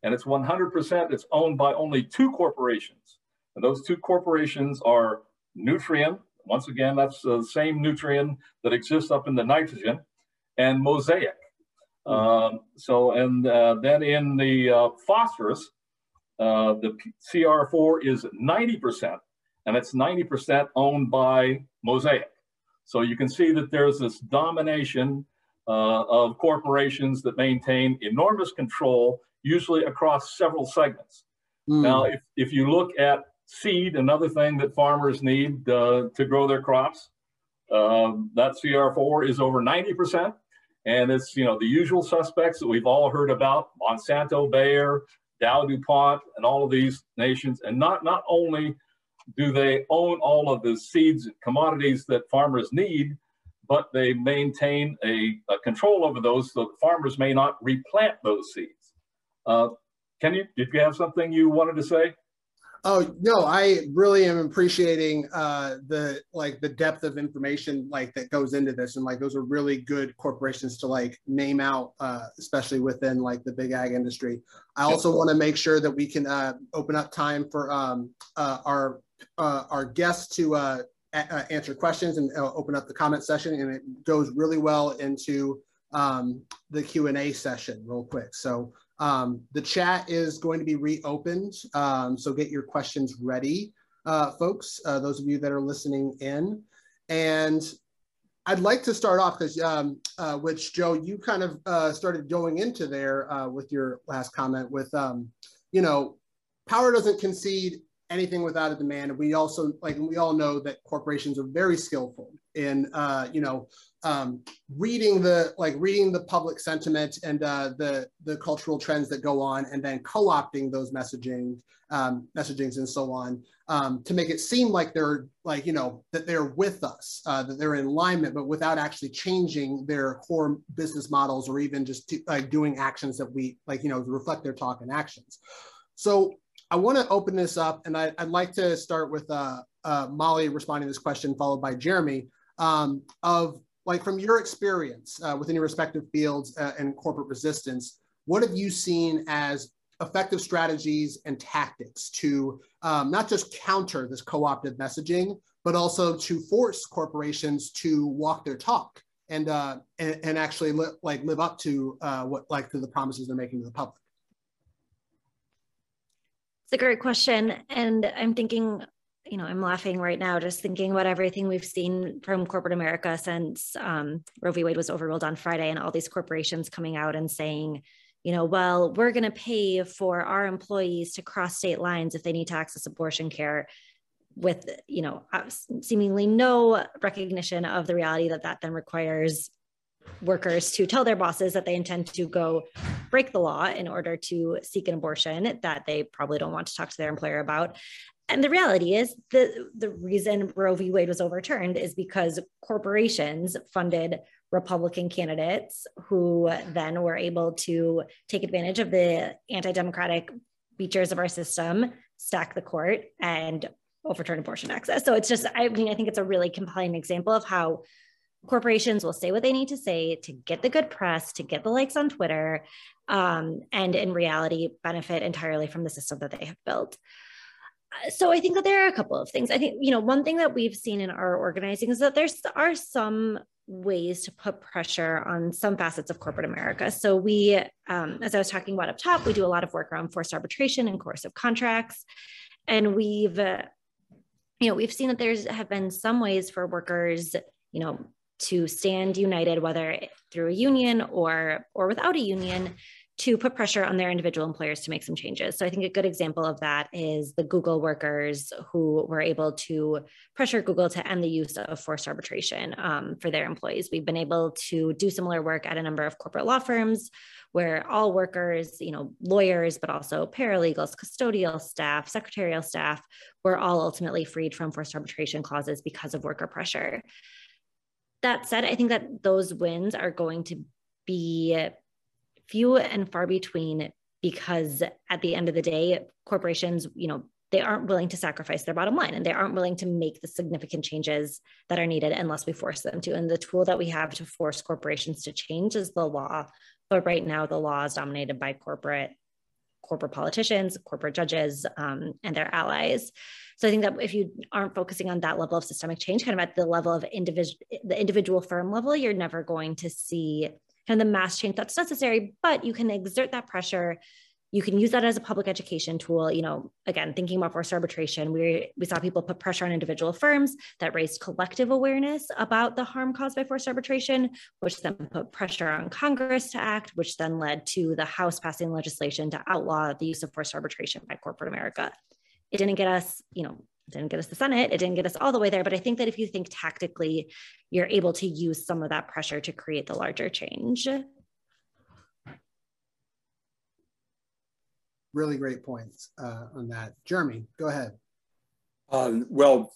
Speaker 4: And it's 100%, it's owned by only two corporations. And those two corporations are Nutrien, once again, that's the same Nutrien that exists up in the nitrogen, and Mosaic. Mm-hmm. Um, so, and uh, then in the uh, phosphorus, uh, the CR4 is 90%, and it's 90% owned by Mosaic. So you can see that there's this domination uh, of corporations that maintain enormous control, usually across several segments. Mm. Now, if, if you look at seed, another thing that farmers need uh, to grow their crops, uh, that CR4 is over 90%. And it's, you know, the usual suspects that we've all heard about, Monsanto, Bayer, Dow DuPont, and all of these nations. And not, not only do they own all of the seeds and commodities that farmers need, but they maintain a, a, control over those so farmers may not replant those seeds. Uh, can you, did you have something you wanted to say?
Speaker 2: Oh no, I really am appreciating uh, the like the depth of information like that goes into this, and like those are really good corporations to like name out, uh, especially within like the big ag industry. I also want to make sure that we can uh, open up time for um, uh, our uh, our guests to uh, answer questions and open up the comment session, and it goes really well into um, the Q and A session real quick. So um, the chat is going to be reopened, um, so get your questions ready, uh, folks, uh, those of you that are listening in. And I'd like to start off because, um, uh, which Joe, you kind of uh, started going into there uh, with your last comment with, um, you know, power doesn't concede anything without a demand. And we also, like, we all know that corporations are very skillful in, uh, you know, um, reading the like reading the public sentiment and uh, the the cultural trends that go on, and then co-opting those messaging um, messagings and so on um, to make it seem like they're like you know that they're with us, uh, that they're in alignment, but without actually changing their core business models or even just to, like doing actions that we like you know reflect their talk and actions. So I want to open this up, and I, would like to start with uh, uh, Molly responding to this question, followed by Jeremy, um, of like from your experience uh, within your respective fields uh, and corporate resistance, what have you seen as effective strategies and tactics to um, not just counter this co-opted messaging, but also to force corporations to walk their talk and uh, and, and, actually li like live up to uh, what like to the promises they're making to the public?
Speaker 6: It's a great question, and I'm thinking you know, I'm laughing right now just thinking about everything we've seen from corporate America since um, Roe v. Wade was overruled on Friday, and all these corporations coming out and saying, you know, well, we're going to pay for our employees to cross state lines if they need to access abortion care, with you know, seemingly no recognition of the reality that that then requires workers to tell their bosses that they intend to go break the law in order to seek an abortion that they probably don't want to talk to their employer about and the reality is the the reason Roe v. Wade was overturned is because corporations funded Republican candidates who then were able to take advantage of the anti-democratic features of our system, stack the court, and overturn abortion access. So it's just, I mean, I think it's a really compelling example of how corporations will say what they need to say to get the good press, to get the likes on Twitter, um, and in reality benefit entirely from the system that they have built so I think that there are a couple of things. I think, you know, one thing that we've seen in our organizing is that there are some ways to put pressure on some facets of corporate America. So we, um, as I was talking about up top, we do a lot of work around forced arbitration and coercive contracts. And we've, uh, you know, we've seen that there's have been some ways for workers, you know, to stand united, whether through a union or or without a union, to put pressure on their individual employers to make some changes. So I think a good example of that is the Google workers who were able to pressure Google to end the use of forced arbitration um, for their employees. We've been able to do similar work at a number of corporate law firms where all workers, you know, lawyers, but also paralegals, custodial staff, secretarial staff, were all ultimately freed from forced arbitration clauses because of worker pressure. That said, I think that those wins are going to be few and far between because at the end of the day, corporations, you know, they aren't willing to sacrifice their bottom line and they aren't willing to make the significant changes that are needed unless we force them to. And the tool that we have to force corporations to change is the law. But right now, the law is dominated by corporate corporate politicians, corporate judges, um, and their allies. So I think that if you aren't focusing on that level of systemic change, kind of at the level of individual, the individual firm level, you're never going to see kind of the mass change that's necessary, but you can exert that pressure. You can use that as a public education tool. You know, again, thinking about forced arbitration, we, we saw people put pressure on individual firms that raised collective awareness about the harm caused by forced arbitration, which then put pressure on Congress to act, which then led to the House passing legislation to outlaw the use of forced arbitration by corporate America. It didn't get us, you know, didn't get us the Senate, it didn't get us all the way there. But I think that if you think tactically, you're able to use some of that pressure to create the larger change.
Speaker 2: Really great points uh, on that. Jeremy, go ahead.
Speaker 5: Um, well,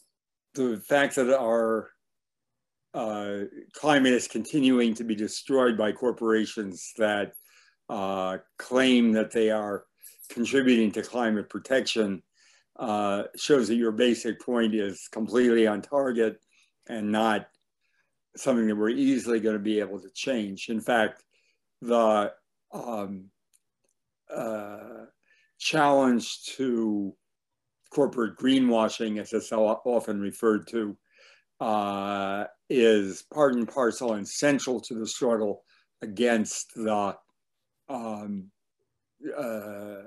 Speaker 5: the fact that our uh, climate is continuing to be destroyed by corporations that uh, claim that they are contributing to climate protection uh, shows that your basic point is completely on target and not something that we're easily going to be able to change. In fact, the um, uh, challenge to corporate greenwashing, as it's often referred to, uh, is part and parcel and central to the struggle against the um, uh,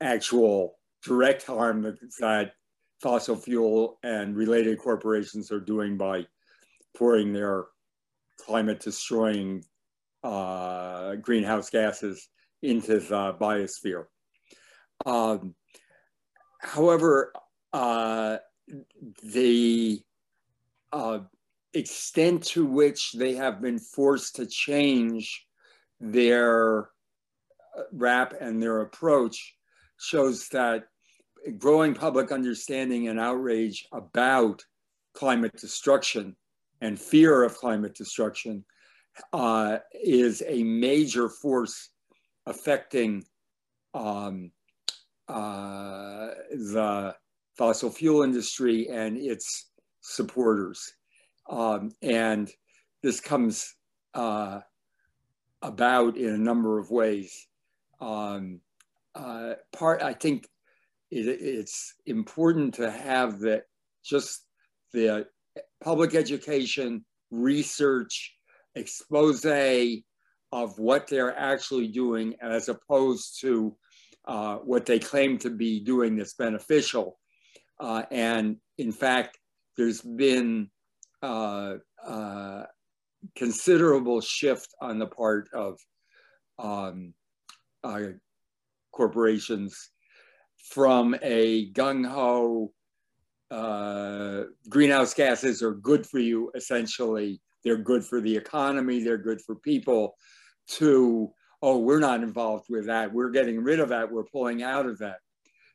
Speaker 5: actual direct harm that, fossil fuel and related corporations are doing by pouring their climate destroying uh, greenhouse gases into the biosphere. Um, however, uh, the uh, extent to which they have been forced to change their uh, rap and their approach shows that growing public understanding and outrage about climate destruction and fear of climate destruction uh, is a major force affecting um, uh, the fossil fuel industry and its supporters. Um, and this comes uh, about in a number of ways. Um, uh, part, I think it, it's important to have that just the public education, research, expose of what they're actually doing as opposed to uh, what they claim to be doing that's beneficial. Uh, and in fact, there's been uh, uh considerable shift on the part of um, uh, corporations from a gung ho uh, greenhouse gases are good for you, essentially. They're good for the economy, they're good for people, to, oh, we're not involved with that. We're getting rid of that. We're pulling out of that.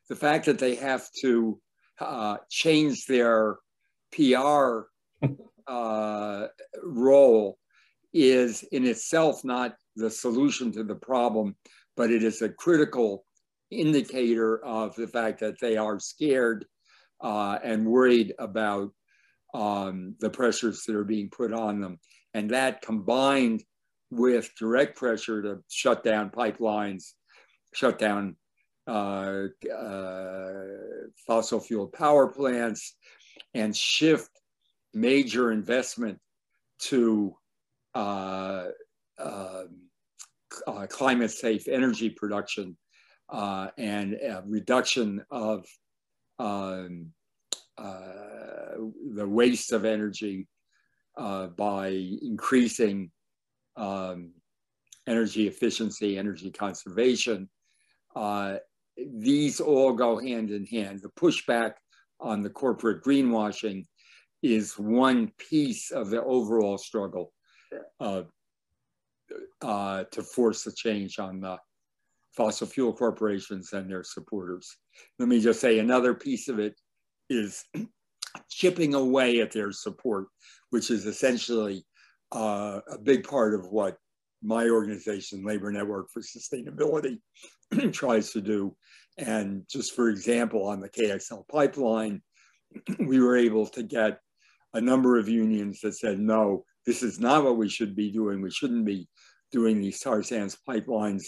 Speaker 5: The fact that they have to uh, change their PR [LAUGHS] uh, role is in itself not the solution to the problem, but it is a critical indicator of the fact that they are scared uh, and worried about um, the pressures that are being put on them. And that combined with direct pressure to shut down pipelines, shut down uh, uh, fossil fuel power plants, and shift major investment to uh, um, uh, climate safe energy production uh, and reduction of um, uh, the waste of energy uh, by increasing um, energy efficiency, energy conservation. Uh, these all go hand in hand. The pushback on the corporate greenwashing is one piece of the overall struggle uh, uh, to force a change on the fossil fuel corporations and their supporters. Let me just say another piece of it is [CLEARS THROAT] chipping away at their support, which is essentially uh, a big part of what my organization, Labor Network for Sustainability, [CLEARS THROAT] tries to do. And just for example, on the KXL pipeline, [CLEARS THROAT] we were able to get a number of unions that said, no, this is not what we should be doing. We shouldn't be doing these tar sands pipelines.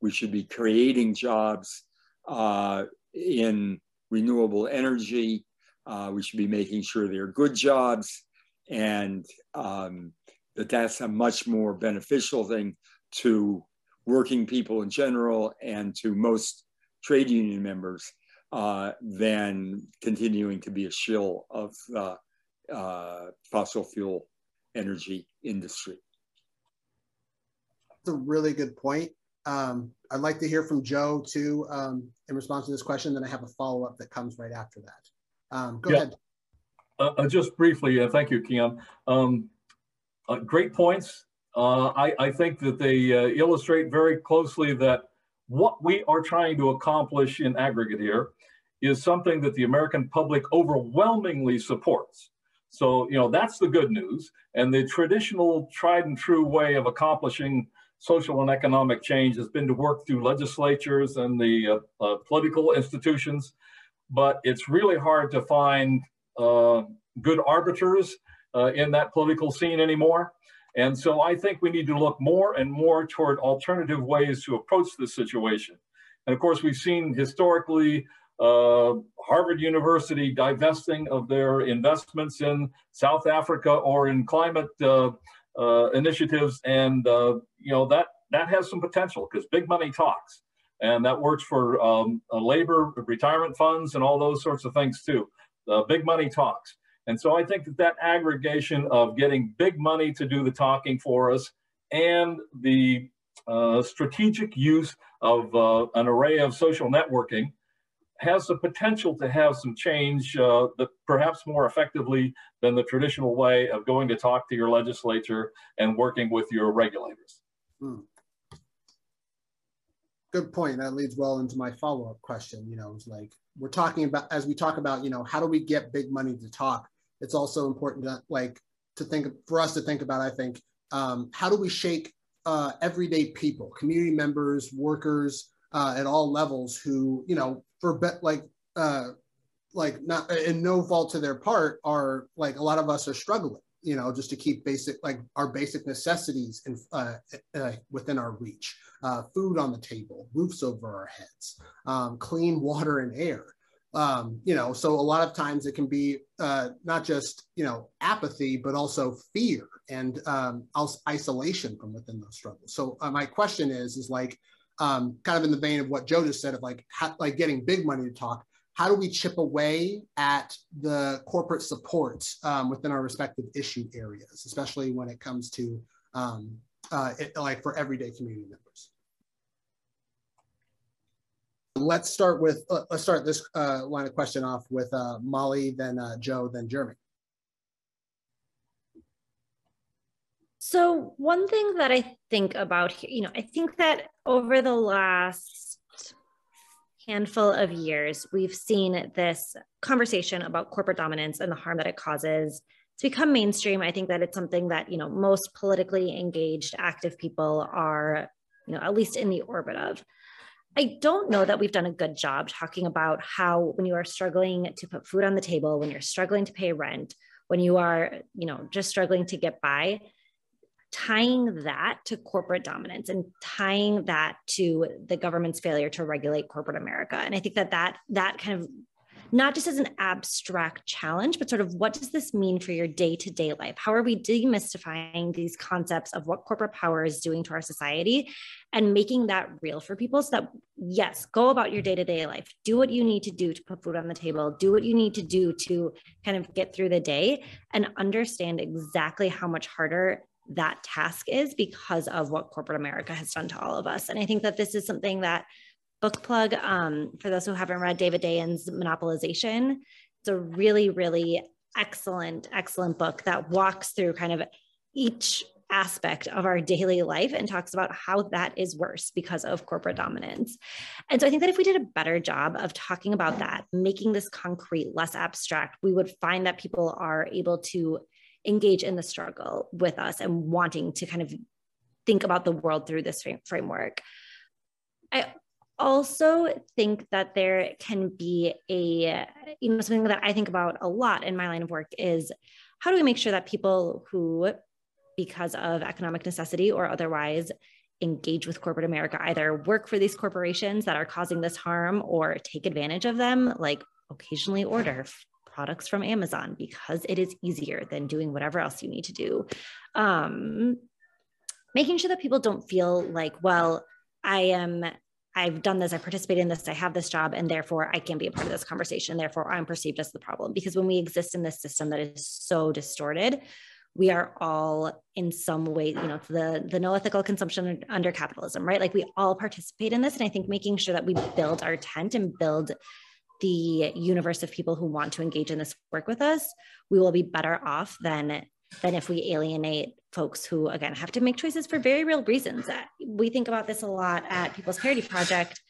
Speaker 5: We should be creating jobs uh, in renewable energy. Uh, we should be making sure they're good jobs and um, that that's a much more beneficial thing to working people in general and to most trade union members uh, than continuing to be a shill of the uh, fossil fuel energy industry.
Speaker 2: That's a really good point. Um, I'd like to hear from Joe too um, in response to this question. Then I have a follow up that comes right after that. Um, go yeah. ahead.
Speaker 4: Uh, uh just briefly, uh, thank you, Keon. Um, uh, great points. Uh, I, I, think that they uh, illustrate very closely that what we are trying to accomplish in aggregate here is something that the American public overwhelmingly supports. So, you know, that's the good news. And the traditional tried and true way of accomplishing social and economic change has been to work through legislatures and the uh, uh, political institutions. But it's really hard to find uh, good arbiters uh, in that political scene anymore. And so I think we need to look more and more toward alternative ways to approach this situation. And of course, we've seen historically uh, Harvard University divesting of their investments in South Africa or in climate uh, uh, initiatives, and uh, you know that that has some potential because big money talks, and that works for um, uh, labor, retirement funds, and all those sorts of things too. big money talks, and so I think that that aggregation of getting big money to do the talking for us and the uh, strategic use of an array of social networking has the potential to have some change uh, that perhaps more effectively than the traditional way of going to talk to your legislature and working with your regulators. Hmm.
Speaker 2: Good point. That leads well into my follow-up question. You know, it's like we're talking about as we talk about, you know, how do we get big money to talk? It's also important to like to think for us to think about. I think um, how do we shake uh, everyday people, community members, workers uh, at all levels who you know for be- like uh like not and no fault to their part are like a lot of us are struggling you know just to keep basic like our basic necessities and uh, uh, within our reach. Uh, food on the table roofs over our heads um, clean water and air. Um, you know so a lot of times it can be uh, not just you know apathy but also fear and um, isolation from within those struggles. So uh, my question is is like um, kind of in the vein of what Joe just said of like like getting big money to talk. How do we chip away at the corporate support um, within our respective issue areas, especially when it comes to um, uh, it, like for everyday community members? Let's start with uh, let's start this uh, line of question off with uh, Molly, then uh, Joe, then Jeremy.
Speaker 6: So, one thing that I think about you know, I think that over the last handful of years, we've seen this conversation about corporate dominance and the harm that it causes. It's become mainstream. I think that it's something that, you know, most politically engaged, active people are, you know, at least in the orbit of. I don't know that we've done a good job talking about how when you are struggling to put food on the table, when you're struggling to pay rent, when you are, you know, just struggling to get by, tying that to corporate dominance and tying that to the government's failure to regulate corporate America. And I think that that that kind of not just as an abstract challenge, but sort of what does this mean for your day to day life? How are we demystifying these concepts of what corporate power is doing to our society and making that real for people so that, yes, go about your day to day life, do what you need to do to put food on the table, do what you need to do to kind of get through the day and understand exactly how much harder that task is because of what corporate America has done to all of us. And I think that this is something that book plug um, for those who haven't read David Dayen's Monopolization. It's a really, really excellent, excellent book that walks through kind of each aspect of our daily life and talks about how that is worse because of corporate dominance. And so I think that if we did a better job of talking about that, making this concrete, less abstract, we would find that people are able to engage in the struggle with us and wanting to kind of think about the world through this framework. I also think that there can be a, you know, something that I think about a lot in my line of work is how do we make sure that people who, because of economic necessity or otherwise, engage with corporate America, either work for these corporations that are causing this harm or take advantage of them, like occasionally order products from Amazon because it is easier than doing whatever else you need to do. Um, making sure that people don't feel like, well, I am I've done this, I participate in this, I have this job, and therefore I can't be a part of this conversation. Therefore, I'm perceived as the problem. Because when we exist in this system that is so distorted, we are all in some way, you know, the the no ethical consumption under capitalism, right? Like we all participate in this. And I think making sure that we build our tent and build the universe of people who want to engage in this work with us, we will be better off than than if we alienate folks who again have to make choices for very real reasons. Uh, we think about this a lot at People's Parity Project.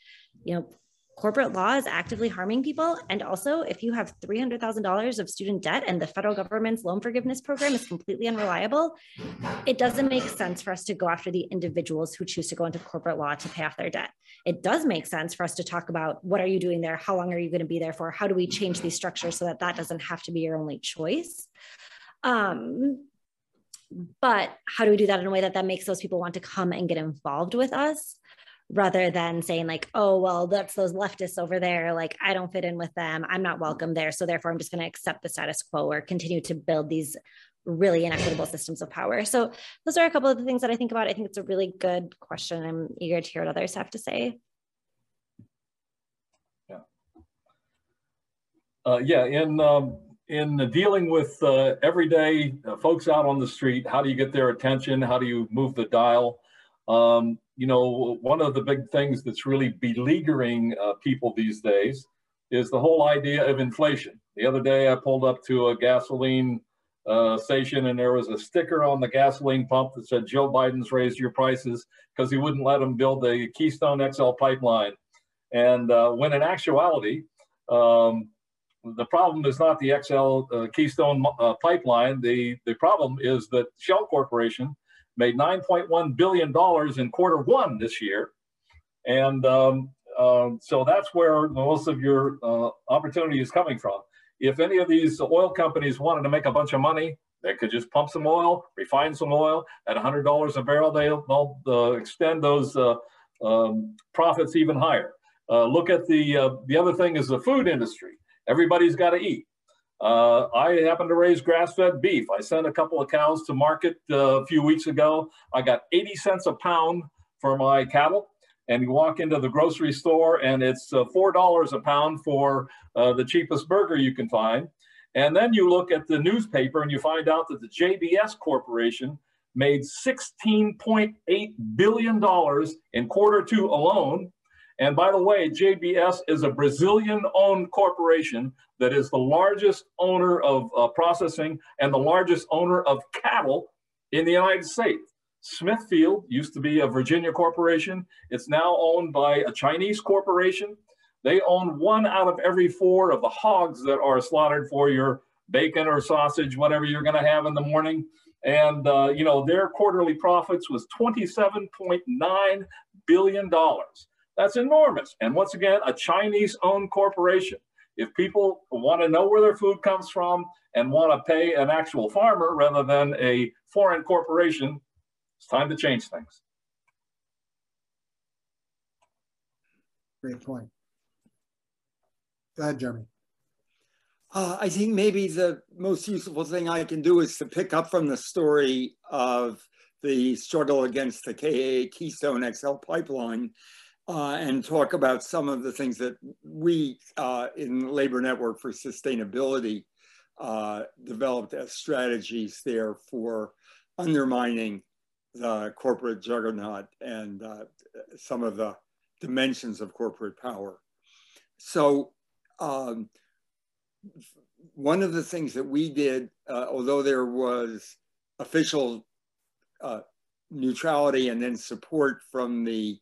Speaker 6: You know, corporate law is actively harming people. And also, if you have $300,000 of student debt and the federal government's loan forgiveness program is completely unreliable, it doesn't make sense for us to go after the individuals who choose to go into corporate law to pay off their debt. It does make sense for us to talk about what are you doing there? How long are you going to be there for? How do we change these structures so that that doesn't have to be your only choice? Um, but how do we do that in a way that that makes those people want to come and get involved with us? Rather than saying like oh well that's those leftists over there like i don't fit in with them i'm not welcome there so therefore i'm just going to accept the status quo or continue to build these really inequitable systems of power. So those are a couple of the things that i think about. I think it's a really good question. I'm eager to hear what others have to say.
Speaker 4: Yeah. Uh, yeah in um, in dealing with uh, everyday uh, folks out on the street how do you get their attention? How do you move the dial? Um, you know, one of the big things that's really beleaguering uh, people these days is the whole idea of inflation. The other day, I pulled up to a gasoline uh, station and there was a sticker on the gasoline pump that said Joe Biden's raised your prices because he wouldn't let them build the Keystone XL pipeline. And uh, when in actuality, um, the problem is not the XL uh, Keystone uh, pipeline. The, the problem is that Shell Corporation made $9.1 billion in quarter one this year. And um, uh, so that's where most of your uh, opportunity is coming from. If any of these oil companies wanted to make a bunch of money, they could just pump some oil, refine some oil at $100 a barrel. They'll, they'll uh, extend those uh, um, profits even higher. Uh, look at the, uh, the other thing is the food industry. Everybody's got to eat. Uh, I happen to raise grass-fed beef. I sent a couple of cows to market uh, a few weeks ago. I got 80 cents a pound for my cattle. And you walk into the grocery store and it's uh, $4 a pound for uh, the cheapest burger you can find. And then you look at the newspaper and you find out that the JBS Corporation made $16.8 billion in quarter two alone and by the way, JBS is a Brazilian owned corporation that is the largest owner of uh, processing and the largest owner of cattle in the United States. Smithfield used to be a Virginia corporation. It's now owned by a Chinese corporation. They own one out of every four of the hogs that are slaughtered for your bacon or sausage, whatever you're going to have in the morning. And, uh, you know, their quarterly profits was $27.9 billion. That's enormous. And once again, a Chinese owned corporation. If people want to know where their food comes from and want to pay an actual farmer rather than a foreign corporation, it's time to change things.
Speaker 2: Great point. Go ahead, Jeremy.
Speaker 5: Uh, I think maybe the most useful thing I can do is to pick up from the story of the struggle against the KA Keystone XL pipeline uh, and talk about some of the things that we uh, in the Labor Network for Sustainability uh, developed as strategies there for undermining the corporate juggernaut and uh, some of the dimensions of corporate power. So um, one of the things that we did, uh, although there was official uh, neutrality and then support from the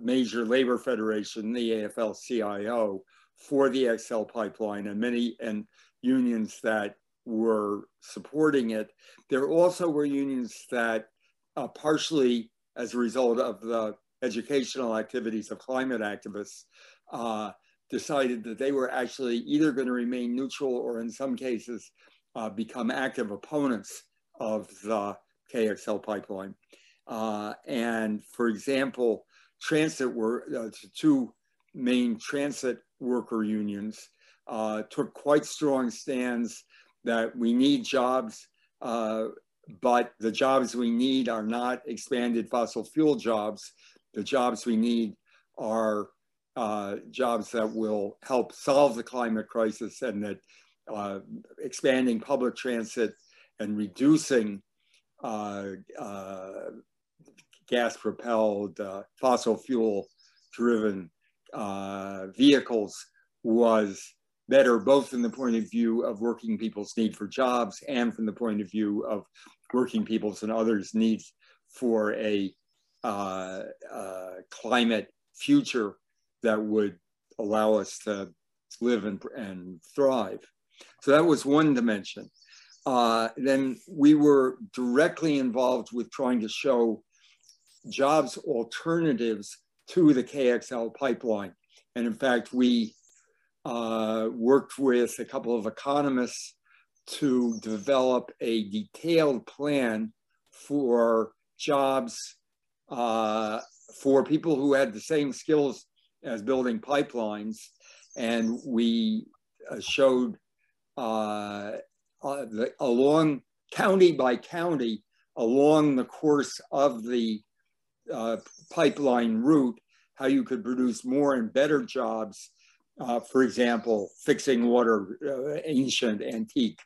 Speaker 5: major labor federation, the AFL-CIO, for the XL pipeline and many and unions that were supporting it. There also were unions that uh, partially as a result of the educational activities of climate activists uh, decided that they were actually either going to remain neutral or in some cases uh, become active opponents of the KXL pipeline. Uh, and for example, transit were uh, two main transit worker unions uh, took quite strong stands that we need jobs, uh, but the jobs we need are not expanded fossil fuel jobs. The jobs we need are uh, jobs that will help solve the climate crisis and that uh, expanding public transit and reducing uh, gas propelled, uh, fossil fuel driven uh, vehicles was better, both from the point of view of working people's need for jobs and from the point of view of working people's and others' needs for a uh, uh, climate future that would allow us to live and, and thrive. So that was one dimension. Uh, then we were directly involved with trying to show jobs alternatives to the KXL pipeline. And in fact, we uh, worked with a couple of economists to develop a detailed plan for jobs uh, for people who had the same skills as building pipelines. And we uh, showed uh, uh, the, along county by county, along the course of the uh, pipeline route, how you could produce more and better jobs. Uh, for example, fixing water, uh, ancient, antique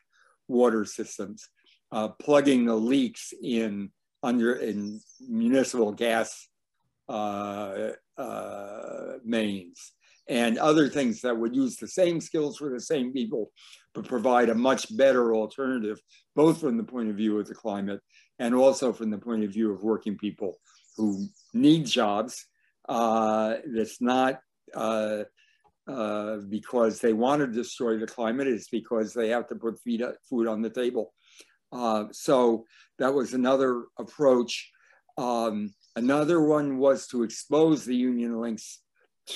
Speaker 5: water systems, uh, plugging the leaks in under in municipal gas uh, uh, mains, and other things that would use the same skills for the same people, but provide a much better alternative, both from the point of view of the climate and also from the point of view of working people who need jobs. Uh, not uh, uh, because they want to destroy the climate, it's because they have to put feed, food on the table. Uh, so that was another approach. Um, another one was to expose the union links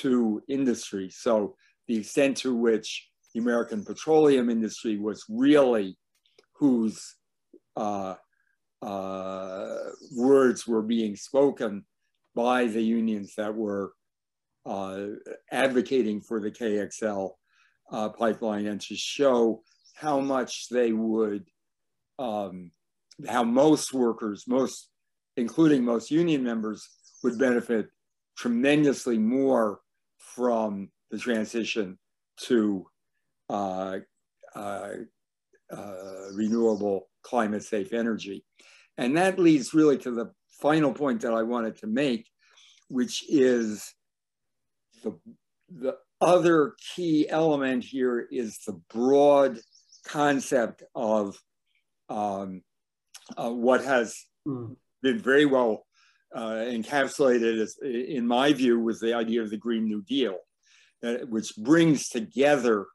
Speaker 5: to industry. So the extent to which the American petroleum industry was really whose uh, words were being spoken by the unions that were uh, advocating for the KXL uh, pipeline and to show how much they would, um, how most workers, most, including most union members, would benefit tremendously more from the transition to uh, uh, uh, renewable climate safe energy. And that leads really to the final point that I wanted to make, which is the, the other key element here is the broad concept of um, uh, what has mm. been very well uh, encapsulated, as, in my view, with the idea of the Green New Deal, uh, which brings together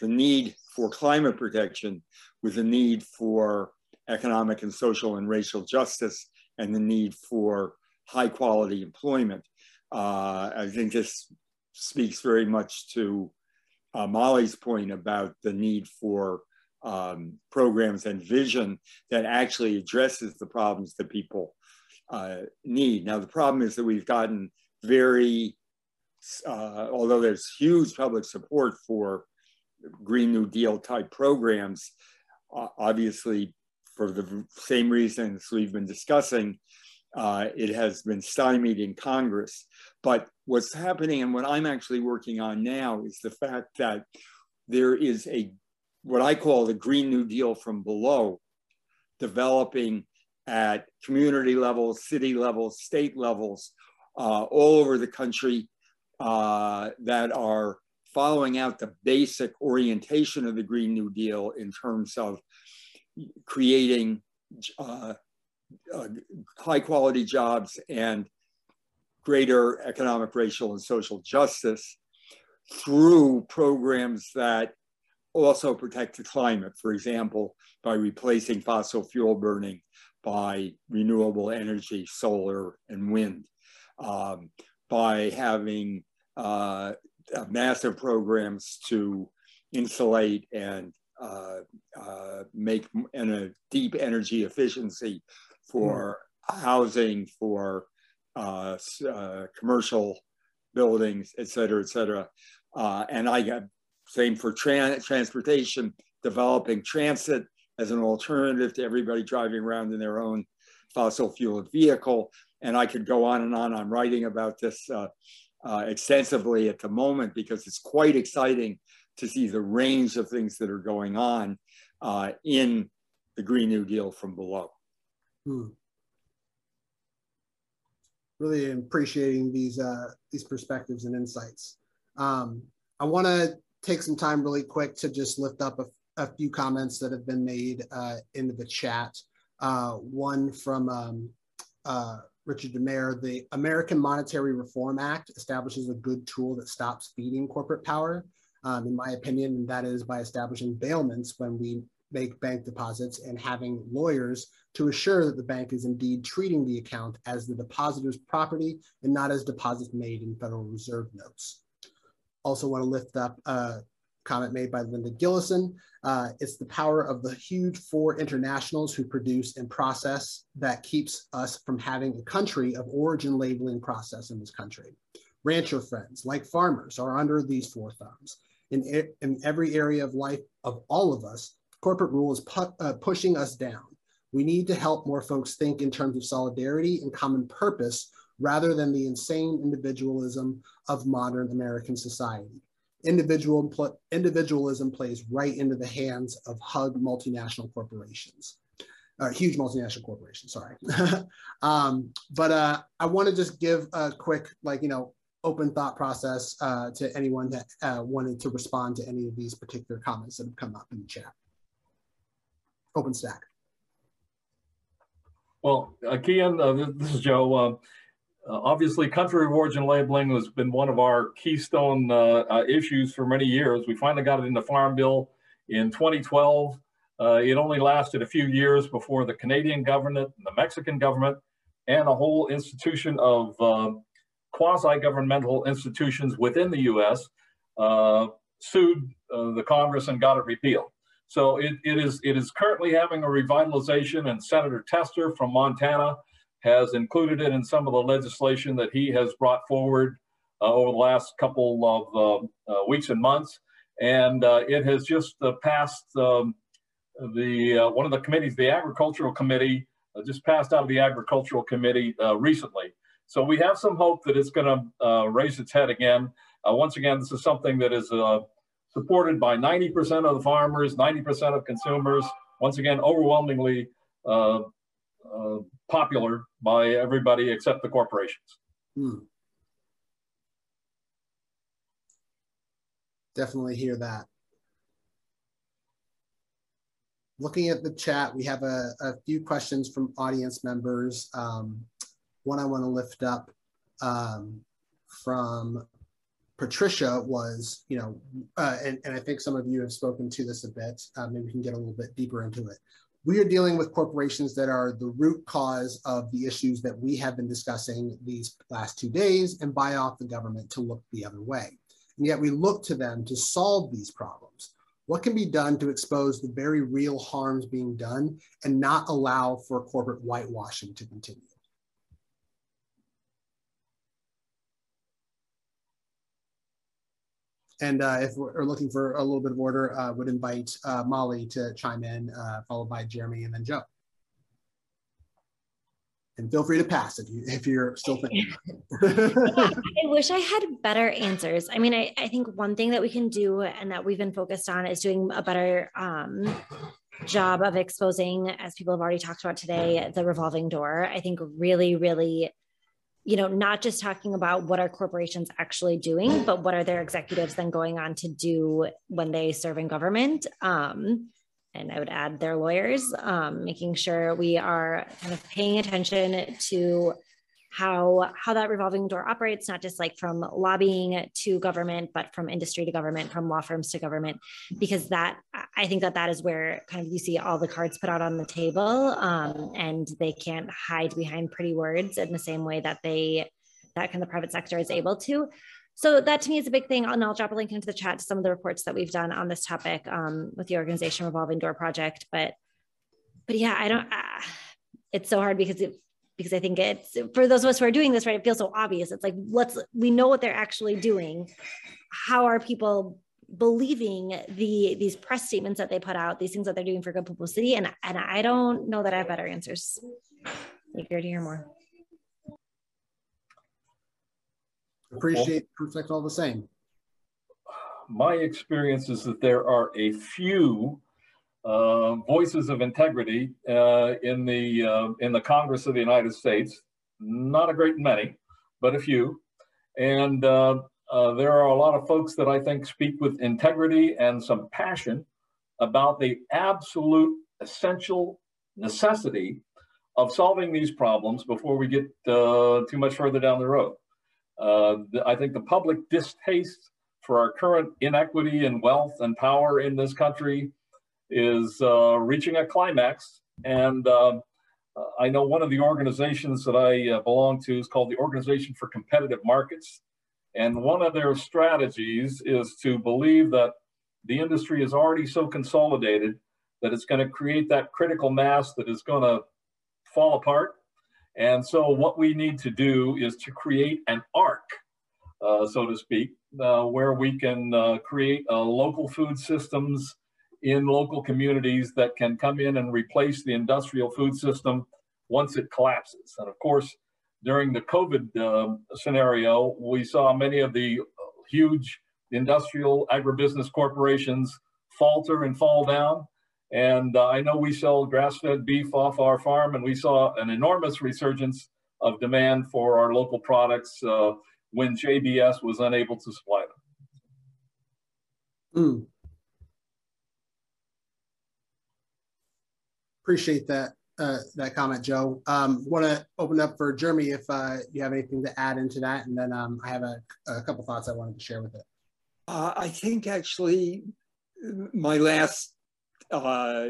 Speaker 5: the need for climate protection with the need for economic and social and racial justice and the need for high quality employment. Uh, I think this speaks very much to uh, Molly's point about the need for um, programs and vision that actually addresses the problems that people uh, need. Now, the problem is that we've gotten very, uh, although there's huge public support for Green New Deal type programs, obviously for the same reasons we've been discussing, uh, it has been stymied in Congress. But what's happening and what I'm actually working on now is the fact that there is a what I call the Green New Deal from below, developing at community levels, city levels, state levels, uh, all over the country uh, that are following out the basic orientation of the Green New Deal in terms of creating uh, uh, high quality jobs and greater economic, racial, and social justice through programs that also protect the climate, for example, by replacing fossil fuel burning by renewable energy, solar and wind, um, by having uh, massive programs to insulate and make and a deep energy efficiency for mm. housing, for uh, uh, commercial buildings, et cetera, et cetera. Uh, and I got same for tran transportation, developing transit as an alternative to everybody driving around in their own fossil fueled vehicle. And I could go on and on. I'm writing about this uh, uh, extensively at the moment because it's quite exciting to see the range of things that are going on uh, in the Green New Deal from below. Hmm.
Speaker 2: Really appreciating these uh, these perspectives and insights. Um, I want to take some time really quick to just lift up a, a few comments that have been made uh, into the chat. Uh, one from um, uh, Richard DeMare, the American Monetary Reform Act establishes a good tool that stops feeding corporate power, um, in my opinion, and that is by establishing bailments when we make bank deposits and having lawyers to assure that the bank is indeed treating the account as the depositor's property and not as deposits made in Federal Reserve notes. Also want to lift up a comment made by Linda Gillison. Uh, it's the power of the huge four internationals who produce and process that keeps us from having a country of origin labeling process in this country. Rancher friends, like farmers, are under these four thumbs. In, in every area of life of all of us, corporate rule is pu uh, pushing us down. We need to help more folks think in terms of solidarity and common purpose rather than the insane individualism of modern American society. Individual, individualism plays right into the hands of hug multinational corporations. Uh, huge multinational corporations, sorry. [LAUGHS] um, but uh, I want to just give a quick, like, you know, open thought process uh, to anyone that uh, wanted to respond to any of these particular comments that have come up in the chat. OpenStack.
Speaker 4: Well, uh, Kian, uh, this is Joe. Uh, uh, obviously, country of origin labeling has been one of our keystone uh, issues for many years. We finally got it in the Farm Bill in 2012. it only lasted a few years before the Canadian government, the Mexican government, and a whole institution of quasi-governmental institutions within the U.S. sued the Congress and got it repealed. So it, it is it is currently having a revitalization, and Senator Tester from Montana has included it in some of the legislation that he has brought forward uh, over the last couple of uh, uh, weeks and months, and uh, it has just uh, passed um, the uh, one of the committees, the Agricultural Committee, just passed out of the Agricultural Committee recently. So we have some hope that it's going to raise its head again. once again, this is something that is supported by 90% of the farmers, 90% of consumers, once again, overwhelmingly uh, uh, popular by everybody except the corporations. Hmm.
Speaker 2: Definitely hear that. Looking at the chat, we have a, a few questions from audience members. Um, one I want to lift up um, from Patricia was, you know, uh, and, and I think some of you have spoken to this a bit. Uh, maybe we can get a little bit deeper into it. We are dealing with corporations that are the root cause of the issues that we have been discussing these last two days and buy off the government to look the other way. And yet we look to them to solve these problems. What can be done to expose the very real harms being done and not allow for corporate whitewashing to continue? And uh, if we're looking for a little bit of order, uh, would invite uh, Molly to chime in, uh, followed by Jeremy and then Joe. And feel free to pass if, you, if you're still thinking. [LAUGHS]
Speaker 6: I wish I had better answers. I mean, I, I think one thing that we can do and that we've been focused on is doing a better um, job of exposing, as people have already talked about today, the revolving door. I think really, really you know, not just talking about what are corporations actually doing, but what are their executives then going on to do when they serve in government. Um, and I would add their lawyers, um, making sure we are kind of paying attention to how how that revolving door operates not just like from lobbying to government but from industry to government from law firms to government because that i think that that is where kind of you see all the cards put out on the table um, and they can't hide behind pretty words in the same way that they that kind of private sector is able to. So that to me is a big thing. And i'll drop a link into the chat to some of the reports that we've done on this topic um, with the organization revolving door project but but yeah i don't uh, it's so hard because it because I think it's for those of us who are doing this, right? It feels so obvious. It's like, let's, we know what they're actually doing. How are people believing the these press statements that they put out, these things that they're doing for good publicity? And, and I don't know that I have better answers. Eager to hear more.
Speaker 2: Appreciate perspective all the same.
Speaker 4: My experience is that there are a few voices of integrity uh, in the uh, in the Congress of the United States. Not a great many, but a few. And uh, uh, there are a lot of folks that I think speak with integrity and some passion about the absolute essential necessity of solving these problems before we get uh, too much further down the road. Uh, I think the public distaste for our current inequity and wealth and power in this country is uh, reaching a climax. And uh, I know one of the organizations that I uh, belong to is called the Organization for Competitive Markets. And one of their strategies is to believe that the industry is already so consolidated that it's going to create that critical mass that is going to fall apart. And so what we need to do is to create an arc, uh, so to speak, uh, where we can uh, create uh, local food systems in local communities that can come in and replace the industrial food system once it collapses. And of course, during the COVID uh, scenario, we saw many of the huge industrial agribusiness corporations falter and fall down. And uh, I know we sell grass-fed beef off our farm, and we saw an enormous resurgence of demand for our local products uh, when JBS was unable to supply them.
Speaker 2: Mm. Appreciate that uh, that comment, Joe. Um, Want to open up for Jeremy if uh, you have anything to add into that, and then um, I have a, a couple thoughts I wanted to share with it.
Speaker 5: Uh, I think actually my last uh,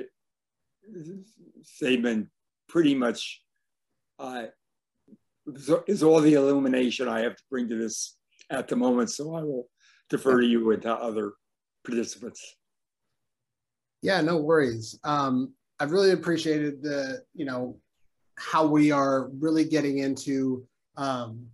Speaker 5: statement pretty much uh, is all the illumination I have to bring to this at the moment. So I will defer to you and to other participants.
Speaker 2: Yeah, no worries. Um, I've really appreciated the, you know, how we are really getting into um,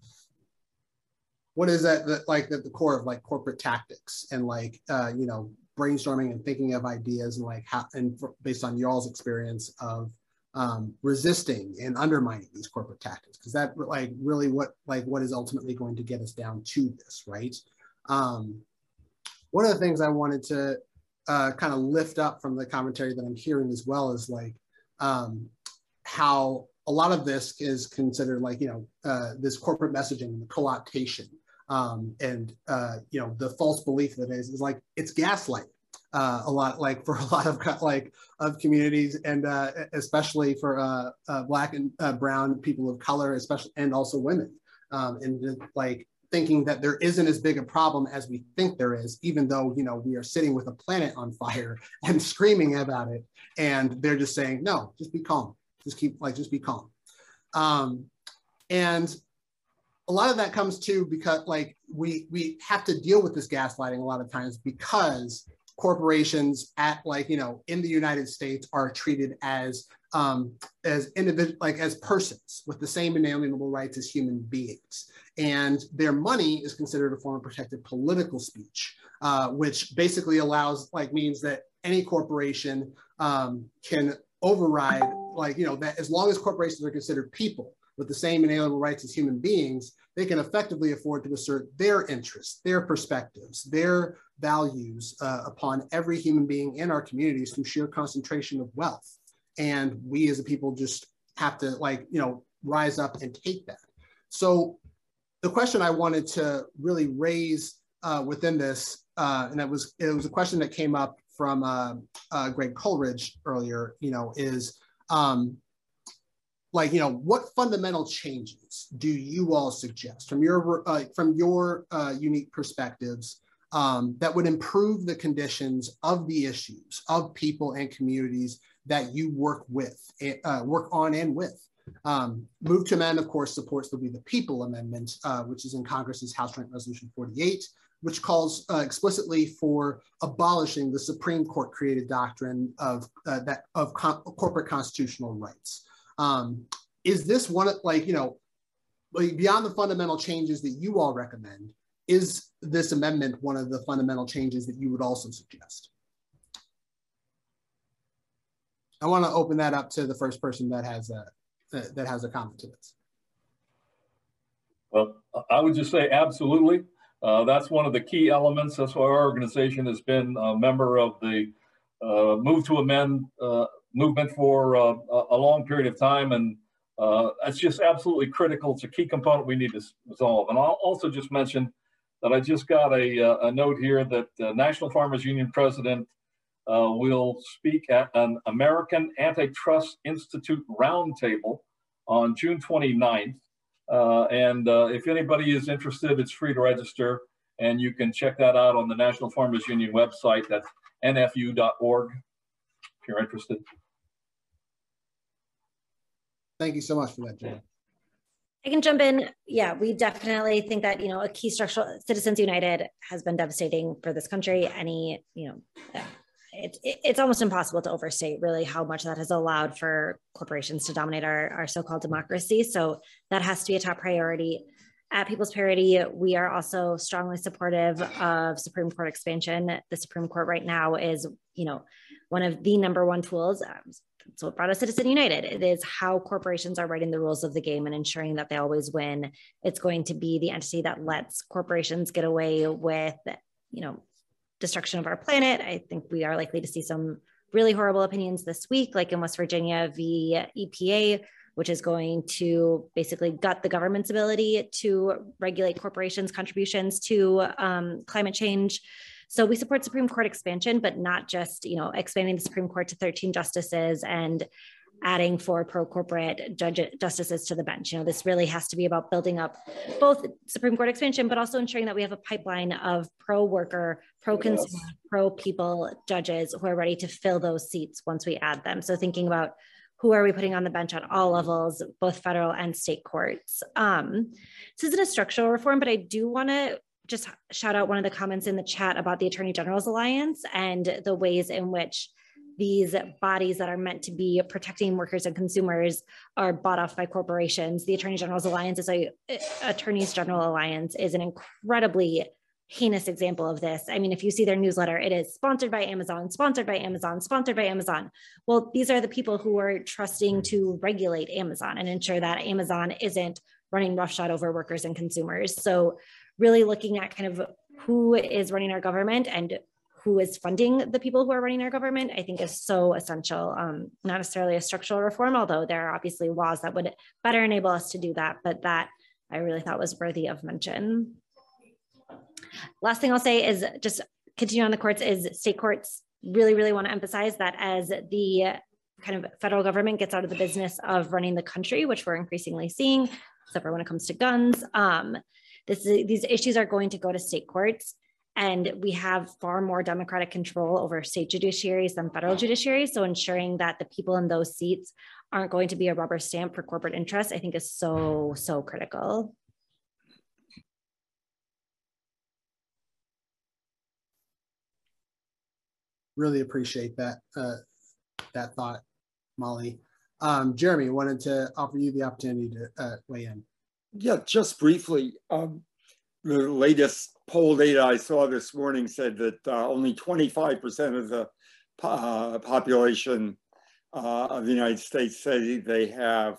Speaker 2: what is that, that like at the core of like corporate tactics and like, uh, you know, brainstorming and thinking of ideas and like how, and for, based on y'all's experience of um, resisting and undermining these corporate tactics. Because that like really what like what is ultimately going to get us down to this right? Um, one of the things i wanted to uh, kind of lift up from the commentary that i'm hearing as well is like um, how a lot of this is considered like you know uh, this corporate messaging and the co-optation um, and uh, you know the false belief that is is like it's gaslight uh, a lot like for a lot of [LAUGHS] like of communities and uh, especially for uh, uh, black and uh, brown people of color especially and also women um, and like thinking that there isn't as big a problem as we think there is even though you know we are sitting with a planet on fire [LAUGHS] and screaming about it. And they're just saying no just be calm. Just keep like just be calm. Um, and a lot of that comes too because like we we have to deal with this gaslighting a lot of times because corporations at like you know in the united states are treated as um as individual like as persons with the same inalienable rights as human beings and their money is considered a form of protected political speech uh, which basically allows like means that any corporation um, can override like you know that as long as corporations are considered people with the same inalienable rights as human beings, they can effectively afford to assert their interests, their perspectives, their values uh, upon every human being in our communities through sheer concentration of wealth. And we as a people just have to like, you know, rise up and take that. So the question I wanted to really raise uh, within this, uh, and that was, it was a question that came up from uh, uh, Greg Coleridge earlier, you know, is um, like you know what fundamental changes do you all suggest from your uh, from your uh, unique perspectives um, that would improve the conditions of the issues of people and communities that you work with uh, work on and with um, move to amend of course supports the we the people amendment uh, which is in congress's house joint resolution 48 which calls uh, explicitly for abolishing the supreme court created doctrine of uh, that of corporate constitutional rights um, is this one like you know beyond the fundamental changes that you all recommend? Is this amendment one of the fundamental changes that you would also suggest? I want to open that up to the first person that has a that has a comment to this.
Speaker 4: Well, I would just say absolutely. Uh, that's one of the key elements. That's why our organization has been a member of the uh, Move to Amend uh, movement for uh, a long period of time. And uh, that's just absolutely critical. It's a key component we need to resolve. And I'll also just mention that I just got a, uh, a note here that National Farmers Union President uh, will speak at an American Antitrust Institute roundtable on June 29th. Uh, and uh, if anybody is interested, it's free to register. And you can check that out on the National Farmers Union website. That's nfu.org if you're interested.
Speaker 2: Thank you so much for that, Jay.
Speaker 6: I can jump in. Yeah, we definitely think that, you know, a key structural Citizens United has been devastating for this country. Any, you know, it, it, it's almost impossible to overstate really how much that has allowed for corporations to dominate our, our so-called democracy. So that has to be a top priority. At People's Parity, we are also strongly supportive of Supreme Court expansion. The Supreme Court right now is, you know, one of the number one tools. Um, so what brought us Citizen United. It is how corporations are writing the rules of the game and ensuring that they always win. It's going to be the entity that lets corporations get away with, you know, destruction of our planet. I think we are likely to see some really horrible opinions this week, like in West Virginia v. EPA, which is going to basically gut the government's ability to regulate corporations' contributions to um, climate change. So we support Supreme Court expansion, but not just, you know, expanding the Supreme Court to 13 justices and adding four pro-corporate judge justices to the bench. You know, this really has to be about building up both Supreme Court expansion, but also ensuring that we have a pipeline of pro-worker, pro-consumer, yes. pro-people judges who are ready to fill those seats once we add them. So thinking about who are we putting on the bench on all levels, both federal and state courts. Um, this isn't a structural reform, but I do want to just shout out one of the comments in the chat about the Attorney General's Alliance and the ways in which these bodies that are meant to be protecting workers and consumers are bought off by corporations. The Attorney General's Alliance is a eh, Attorneys General Alliance is an incredibly heinous example of this. I mean, if you see their newsletter, it is sponsored by Amazon, sponsored by Amazon, sponsored by Amazon. Well, these are the people who are trusting to regulate Amazon and ensure that Amazon isn't running roughshod over workers and consumers. So really looking at kind of who is running our government and who is funding the people who are running our government, I think is so essential. Um, not necessarily a structural reform, although there are obviously laws that would better enable us to do that, but that I really thought was worthy of mention. Last thing I'll say is just continue on the courts is state courts really, really want to emphasize that as the kind of federal government gets out of the business of running the country, which we're increasingly seeing, except for when it comes to guns, um, this, these issues are going to go to state courts and we have far more democratic control over state judiciaries than federal judiciaries. So ensuring that the people in those seats aren't going to be a rubber stamp for corporate interests, I think is so, so critical.
Speaker 2: Really appreciate that, uh, that thought, Molly. Um, Jeremy, wanted to offer you the opportunity to uh, weigh in.
Speaker 5: Yeah, just briefly. Um, the latest poll data I saw this morning said that uh, only 25% of the uh, population uh, of the United States say they have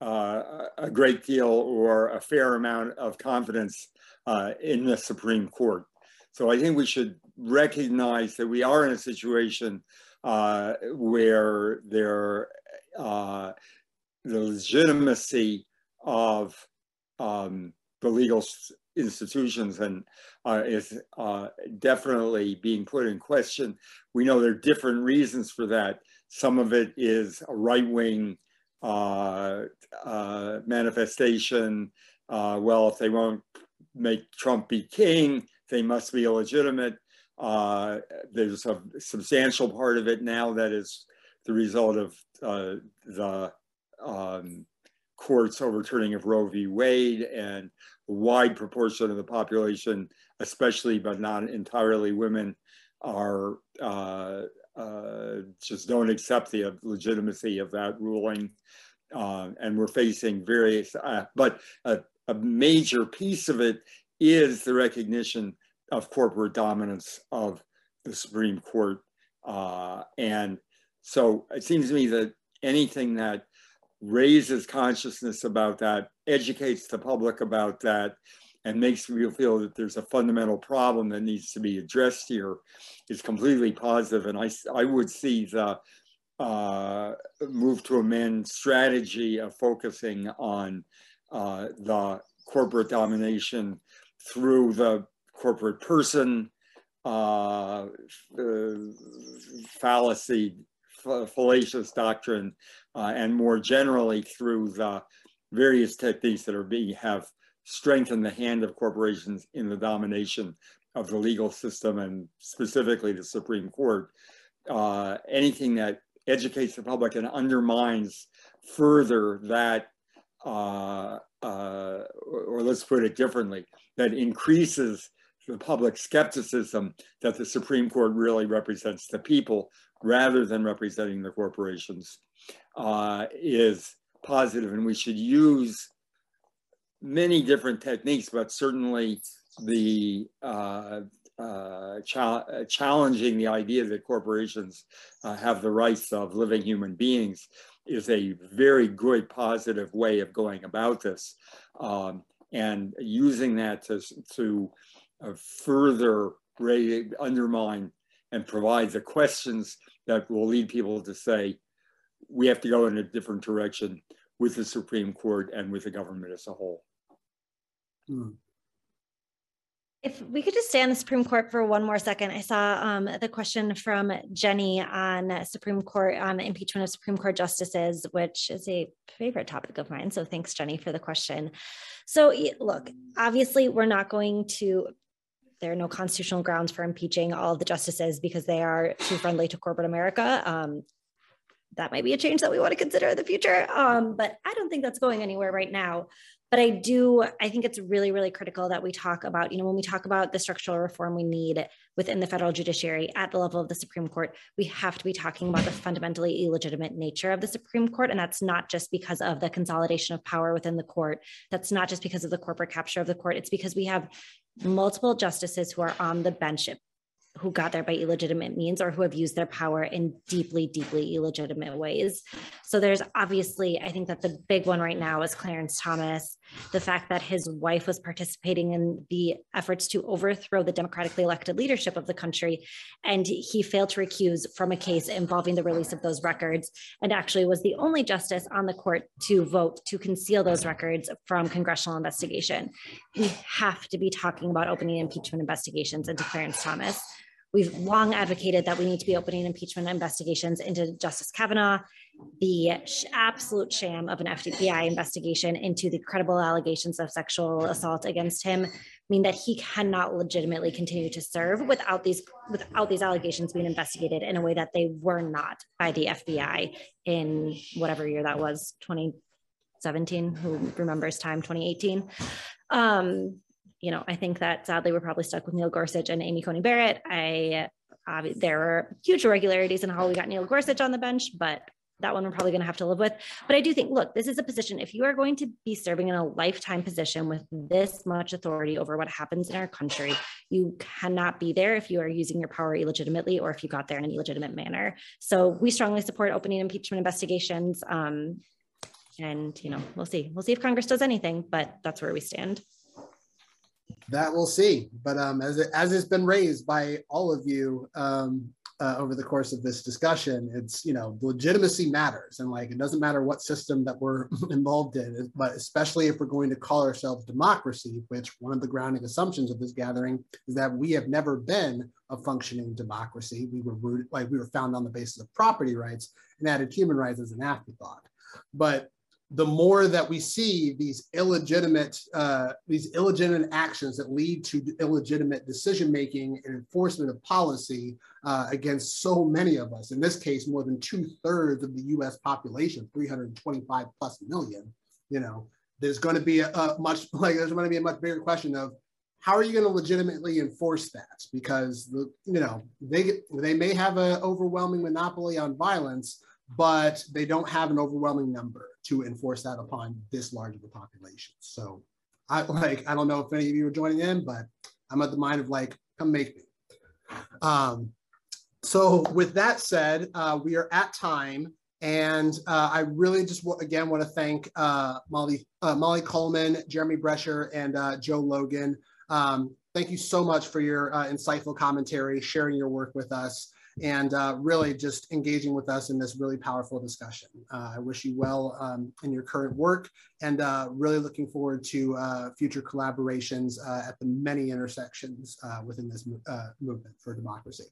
Speaker 5: uh, a great deal or a fair amount of confidence uh, in the Supreme Court. So I think we should recognize that we are in a situation where there, the legitimacy of um, the legal institutions and uh, is uh, definitely being put in question. We know there are different reasons for that. Some of it is a right-wing uh, uh manifestation. Uh, well, if they won't make Trump be king, they must be illegitimate. Uh, there's a substantial part of it now that is the result of the um, courts overturning of Roe v. Wade and a wide proportion of the population, especially but not entirely women, are uh, uh, just don't accept the legitimacy of that ruling. Uh, and we're facing various, uh, but a, a, major piece of it is the recognition of corporate dominance of the Supreme Court. Uh, and so it seems to me that anything that raises consciousness about that, educates the public about that, and makes me feel that there's a fundamental problem that needs to be addressed here is completely positive. And I, I would see the uh, move to amend strategy of focusing on uh, the corporate domination through the corporate person uh, uh, fallacy, fallacious doctrine, uh, and more generally through the various techniques that are being have strengthened the hand of corporations in the domination of the legal system and specifically the Supreme Court. Uh, anything that educates the public and undermines further that, uh, uh, or, or let's put it differently, that increases the public skepticism that the Supreme Court really represents the people rather than representing the corporations uh, is positive and we should use many different techniques, but certainly the uh, uh, cha challenging the idea that corporations uh, have the rights of living human beings is a very good positive way of going about this. Um, and using that to, to uh, further undermine and provide the questions that will lead people to say, we have to go in a different direction with the Supreme Court and with the government as a whole.
Speaker 2: Hmm.
Speaker 6: If we could just stay on the Supreme Court for one more second, I saw um, the question from Jenny on Supreme Court on the impeachment of Supreme Court justices, which is a favorite topic of mine. So thanks, Jenny, for the question. So look, obviously, we're not going to there are no constitutional grounds for impeaching all of the justices because they are too friendly to corporate America. Um, that might be a change that we want to consider in the future. Um, but I don't think that's going anywhere right now. But I do, I think it's really, really critical that we talk about, you know, when we talk about the structural reform we need within the federal judiciary at the level of the Supreme Court, we have to be talking about the fundamentally illegitimate nature of the Supreme Court. And that's not just because of the consolidation of power within the court. That's not just because of the corporate capture of the court. It's because we have multiple justices who are on the bench who got there by illegitimate means or who have used their power in deeply, deeply illegitimate ways. So there's obviously, I think that the big one right now is Clarence Thomas. The fact that his wife was participating in the efforts to overthrow the democratically elected leadership of the country, and he failed to recuse from a case involving the release of those records, and actually was the only justice on the court to vote to conceal those records from congressional investigation. We have to be talking about opening impeachment investigations into Clarence Thomas. We've long advocated that we need to be opening impeachment investigations into Justice Kavanaugh. The absolute sham of an FDPI investigation into the credible allegations of sexual assault against him mean that he cannot legitimately continue to serve without these without these allegations being investigated in a way that they were not by the FBI in whatever year that was 2017 who remembers time 2018 um, you know, I think that sadly we're probably stuck with Neil Gorsuch and Amy Coney Barrett. I uh, there were huge irregularities in how we got Neil Gorsuch on the bench, but that one we're probably going to have to live with. But I do think, look, this is a position. If you are going to be serving in a lifetime position with this much authority over what happens in our country, you cannot be there if you are using your power illegitimately or if you got there in an illegitimate manner. So we strongly support opening impeachment investigations. Um, and you know, we'll see. We'll see if Congress does anything, but that's where we stand
Speaker 2: that we'll see. But um, as it, as it's been raised by all of you um, uh, over the course of this discussion, it's you know legitimacy matters, and like it doesn't matter what system that we're [LAUGHS] involved in, but especially if we're going to call ourselves democracy, which one of the grounding assumptions of this gathering is that we have never been a functioning democracy. We were rooted, like we were found on the basis of property rights and added human rights as an afterthought. But the more that we see these illegitimate uh, these illegitimate actions that lead to illegitimate decision making and enforcement of policy uh, against so many of us. In this case, more than two thirds of the U.S. population, 325 plus million. You know, there's going to be a, a much [LAUGHS] like there's going to be a much bigger question of how are you going to legitimately enforce that? Because the you know they they may have an overwhelming monopoly on violence, but they don't have an overwhelming number to enforce that upon this large of a population. So I like, I don't know if any of you are joining in, but I'm at the mind of like, come make me. Um, so with that said, uh, we are at time. And uh, I really just again want to thank uh, Molly uh, Molly Coleman, Jeremy Brecher, and uh, Joe Logan. Um, thank you so much for your uh, insightful commentary, sharing your work with us. And uh, really just engaging with us in this really powerful discussion. Uh, I wish you well um, in your current work and uh, really looking forward to uh, future collaborations uh, at the many intersections uh, within this movement for democracy.